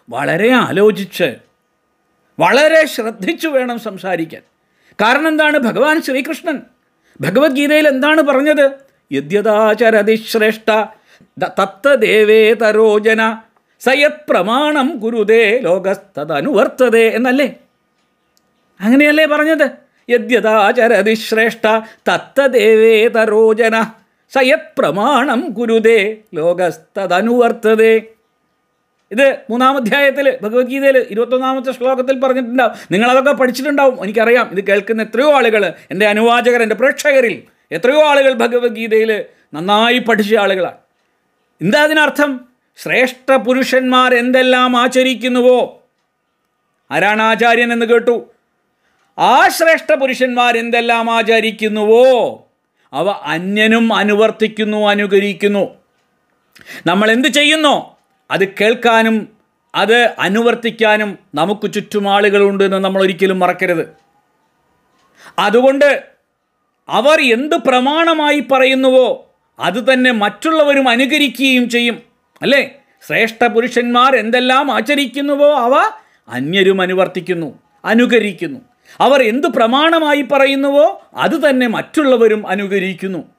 വളരെ ആലോചിച്ച് വളരെ ശ്രദ്ധിച്ചു വേണം സംസാരിക്കാൻ. കാരണം എന്താണ്? ഭഗവാൻ ശ്രീകൃഷ്ണൻ. ഭഗവത്ഗീതയിൽ എന്താണ് പറഞ്ഞത്? യദ്യതാചരതിശ്രേഷ്ഠ തത്തദേവേ തരോജന സയത് പ്രമാണം ഗുരുദേ ലോകസ്തനുവർത്തതേ എന്നല്ലേ? അങ്ങനെയല്ലേ പറഞ്ഞത്? യദ്യതാചരതിശ്രേഷ്ഠ തത്തദേവേ തരോജന സയത് പ്രമാണം കുരുതേ ലോകസ്തനുവർത്തതേ ഇത് മൂന്നാം അധ്യായത്തിൽ ഭഗവത്ഗീതയിൽ ഇരുപത്തൊന്നാമത്തെ ശ്ലോകത്തിൽ പറഞ്ഞിട്ടുണ്ടാവും. നിങ്ങളതൊക്കെ പഠിച്ചിട്ടുണ്ടാവും എനിക്കറിയാം. ഇത് കേൾക്കുന്ന എത്രയോ ആളുകൾ എന്റെ അനുവാചകർ എന്റെ പ്രേക്ഷകരിൽ എത്രയോ ആളുകൾ ഭഗവത്ഗീതയിൽ നന്നായി പഠിച്ച ആളുകളാണ്. എന്താ അതിനർത്ഥം? ശ്രേഷ്ഠ പുരുഷന്മാർ എന്തെല്ലാം ആചരിക്കുന്നുവോ? ആരാണ് ആചാര്യൻ എന്ന് കേട്ടു? ആ ശ്രേഷ്ഠ പുരുഷന്മാർ എന്തെല്ലാം ആചരിക്കുന്നുവോ? അവ അന്യനും അനുവർത്തിക്കുന്നു അനുകരിക്കുന്നു. നമ്മൾ എന്ത് ചെയ്യുന്നോ? അത് കേൾക്കാനും അത് അനുവർത്തിക്കാനും നമുക്ക് ചുറ്റും ആളുകളുണ്ട് എന്ന് നമ്മൾ ഒരിക്കലും മറക്കരുത്. അതുകൊണ്ട് അവർ എന്ത് പ്രമാണമായി പറയുന്നുവോ അത് തന്നെ മറ്റുള്ളവരും അനുകരിക്കുകയും ചെയ്യും. അല്ലേ? ശ്രേഷ്ഠ പുരുഷന്മാർ എന്തെല്ലാം ആചരിക്കുന്നുവോ അവ അന്യരും അനുവർത്തിക്കുന്നു അനുകരിക്കുന്നു. അവർ എന്ത് പ്രമാണമായി പറയുന്നുവോ അത് തന്നെ മറ്റുള്ളവരും അനുകരിക്കുന്നു.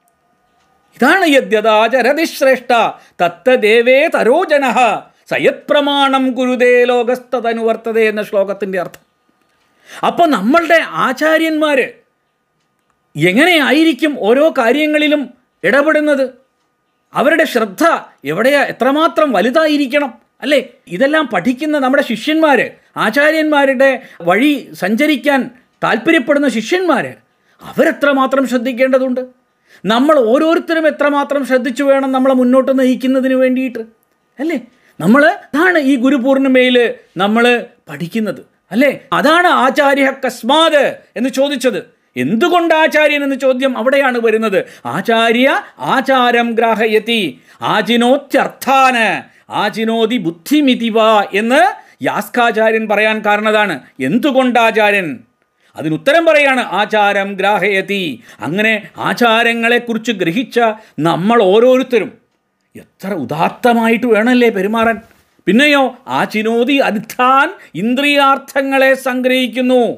ഇതാണ് യദ്യതാചരതി ശ്രേഷ്ഠ തത്തദേവേ തരോജന. സയത് പ്രമാണം ഗുരുദേ ലോകസ്തനുവർത്തതേ എന്ന ശ്ലോകത്തിന്റെ അർത്ഥം. അപ്പോൾ നമ്മളുടെ ആചാര്യന്മാർ എങ്ങനെയായിരിക്കും ഓരോ കാര്യങ്ങളിലും ഇടപെടുന്നത്? അവരുടെ ശ്രദ്ധ എവിടെയാ? എത്രമാത്രം വലുതായിരിക്കണം? അല്ലേ? ഇതെല്ലാം പഠിക്കുന്ന നമ്മുടെ ശിഷ്യന്മാർ ആചാര്യന്മാരുടെ വഴി സഞ്ചരിക്കാൻ താല്പര്യപ്പെടുന്ന ശിഷ്യന്മാർ അവരെത്രമാത്രം ശ്രദ്ധിക്കേണ്ടതുണ്ട്? നമ്മൾ ഓരോരുത്തരും എത്രമാത്രം ശ്രദ്ധിച്ചു വേണം നമ്മളെ മുന്നോട്ട് നയിക്കുന്നതിന് വേണ്ടിയിട്ട്. അല്ലേ? നമ്മൾ അതാണ് ഈ ഗുരുപൂർണിമയിൽ നമ്മൾ പഠിക്കുന്നത്. അല്ലേ? അതാണ് ആചാര്യ കസ്മാത് എന്ന് ചോദിച്ചത്. എന്തുകൊണ്ട് ആചാര്യൻ എന്ന ചോദ്യം അവിടെയാണ് വരുന്നത്? ആചാര്യ ആചാരം ഗ്രാഹയതി. ആചിനോത്യർത്ഥാന്. ആചിനോതി ബുദ്ധിമിതിവ എന്ന് യാസ്കാചാര്യൻ പറയാൻ കാരണതാണ്. എന്തുകൊണ്ട് ആചാര്യൻ? അതിനുത്തരം പറയാണ് ആചാരം ഗ്രാഹയതി. അങ്ങനെ ആചാരങ്ങളെക്കുറിച്ച് ഗ്രഹിച്ച നമ്മൾ ഓരോരുത്തരും എത്ര ഉദാത്തമായിട്ട് വേണമല്ലേ പെരുമാറാൻ? പിന്നെയോ ആ ചിനോതി അർത്ഥാൻ ഇന്ദ്രിയാർത്ഥങ്ങളെ സംഗ്രഹിക്കുന്നു.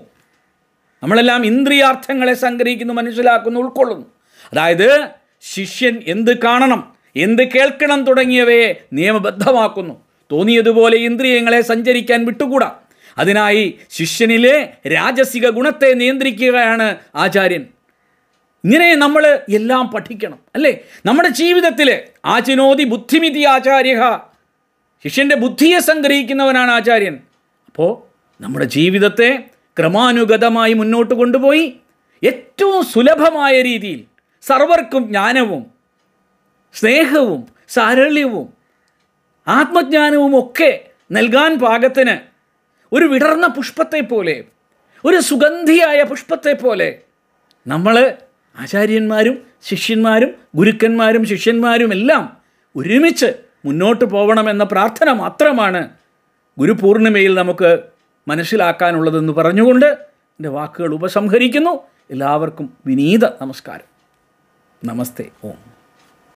നമ്മളെല്ലാം ഇന്ദ്രിയാർത്ഥങ്ങളെ സംഗ്രഹിക്കുന്നു മനസ്സിലാക്കുന്നു ഉൾക്കൊള്ളുന്നു. അതായത് ശിഷ്യൻ എന്ത് കാണണം എന്ത് കേൾക്കണം തുടങ്ങിയവയെ നിയമബദ്ധമാക്കുന്നു. തോന്നിയതുപോലെ ഇന്ദ്രിയങ്ങളെ സഞ്ചരിക്കാൻ വിട്ടുകൂടാ. അതിനായി ശിഷ്യനിലെ രാജസിക ഗുണത്തെ നിയന്ത്രിക്കുകയാണ് ആചാര്യൻ. ഇങ്ങനെ നമ്മൾ എല്ലാം പഠിക്കണം അല്ലേ? നമ്മുടെ ജീവിതത്തിൽ ആചിനോതി ബുദ്ധിമിതി ആചാര്യ ശിഷ്യന്റെ ബുദ്ധിയെ സംഗ്രഹിക്കുന്നവനാണ് ആചാര്യൻ. അപ്പോൾ നമ്മുടെ ജീവിതത്തെ ക്രമാനുഗതമായി മുന്നോട്ട് കൊണ്ടുപോയി ഏറ്റവും സുലഭമായ രീതിയിൽ സർവർക്കും ജ്ഞാനവും സ്നേഹവും സാരള്യവും ആത്മജ്ഞാനവും ഒക്കെ നൽകാൻ പാകത്തിന് ഒരു വിടർന്ന പുഷ്പത്തെ പോലെ ഒരു സുഗന്ധിയായ പുഷ്പത്തെ പോലെ നമ്മൾ ആചാര്യന്മാരും ശിഷ്യന്മാരും ഗുരുക്കന്മാരും ശിഷ്യന്മാരും എല്ലാം ഒരുമിച്ച് മുന്നോട്ട് പോകണമെന്ന പ്രാർത്ഥന മാത്രമാണ് ഗുരുപൂർണിമയിൽ നമുക്ക് മനസ്സിലാക്കാനുള്ളതെന്ന് പറഞ്ഞുകൊണ്ട് എന്റെ വാക്കുകൾ ഉപസംഹരിക്കുന്നു. എല്ലാവർക്കും വിനീത നമസ്കാരം. നമസ്തേ. ഓം.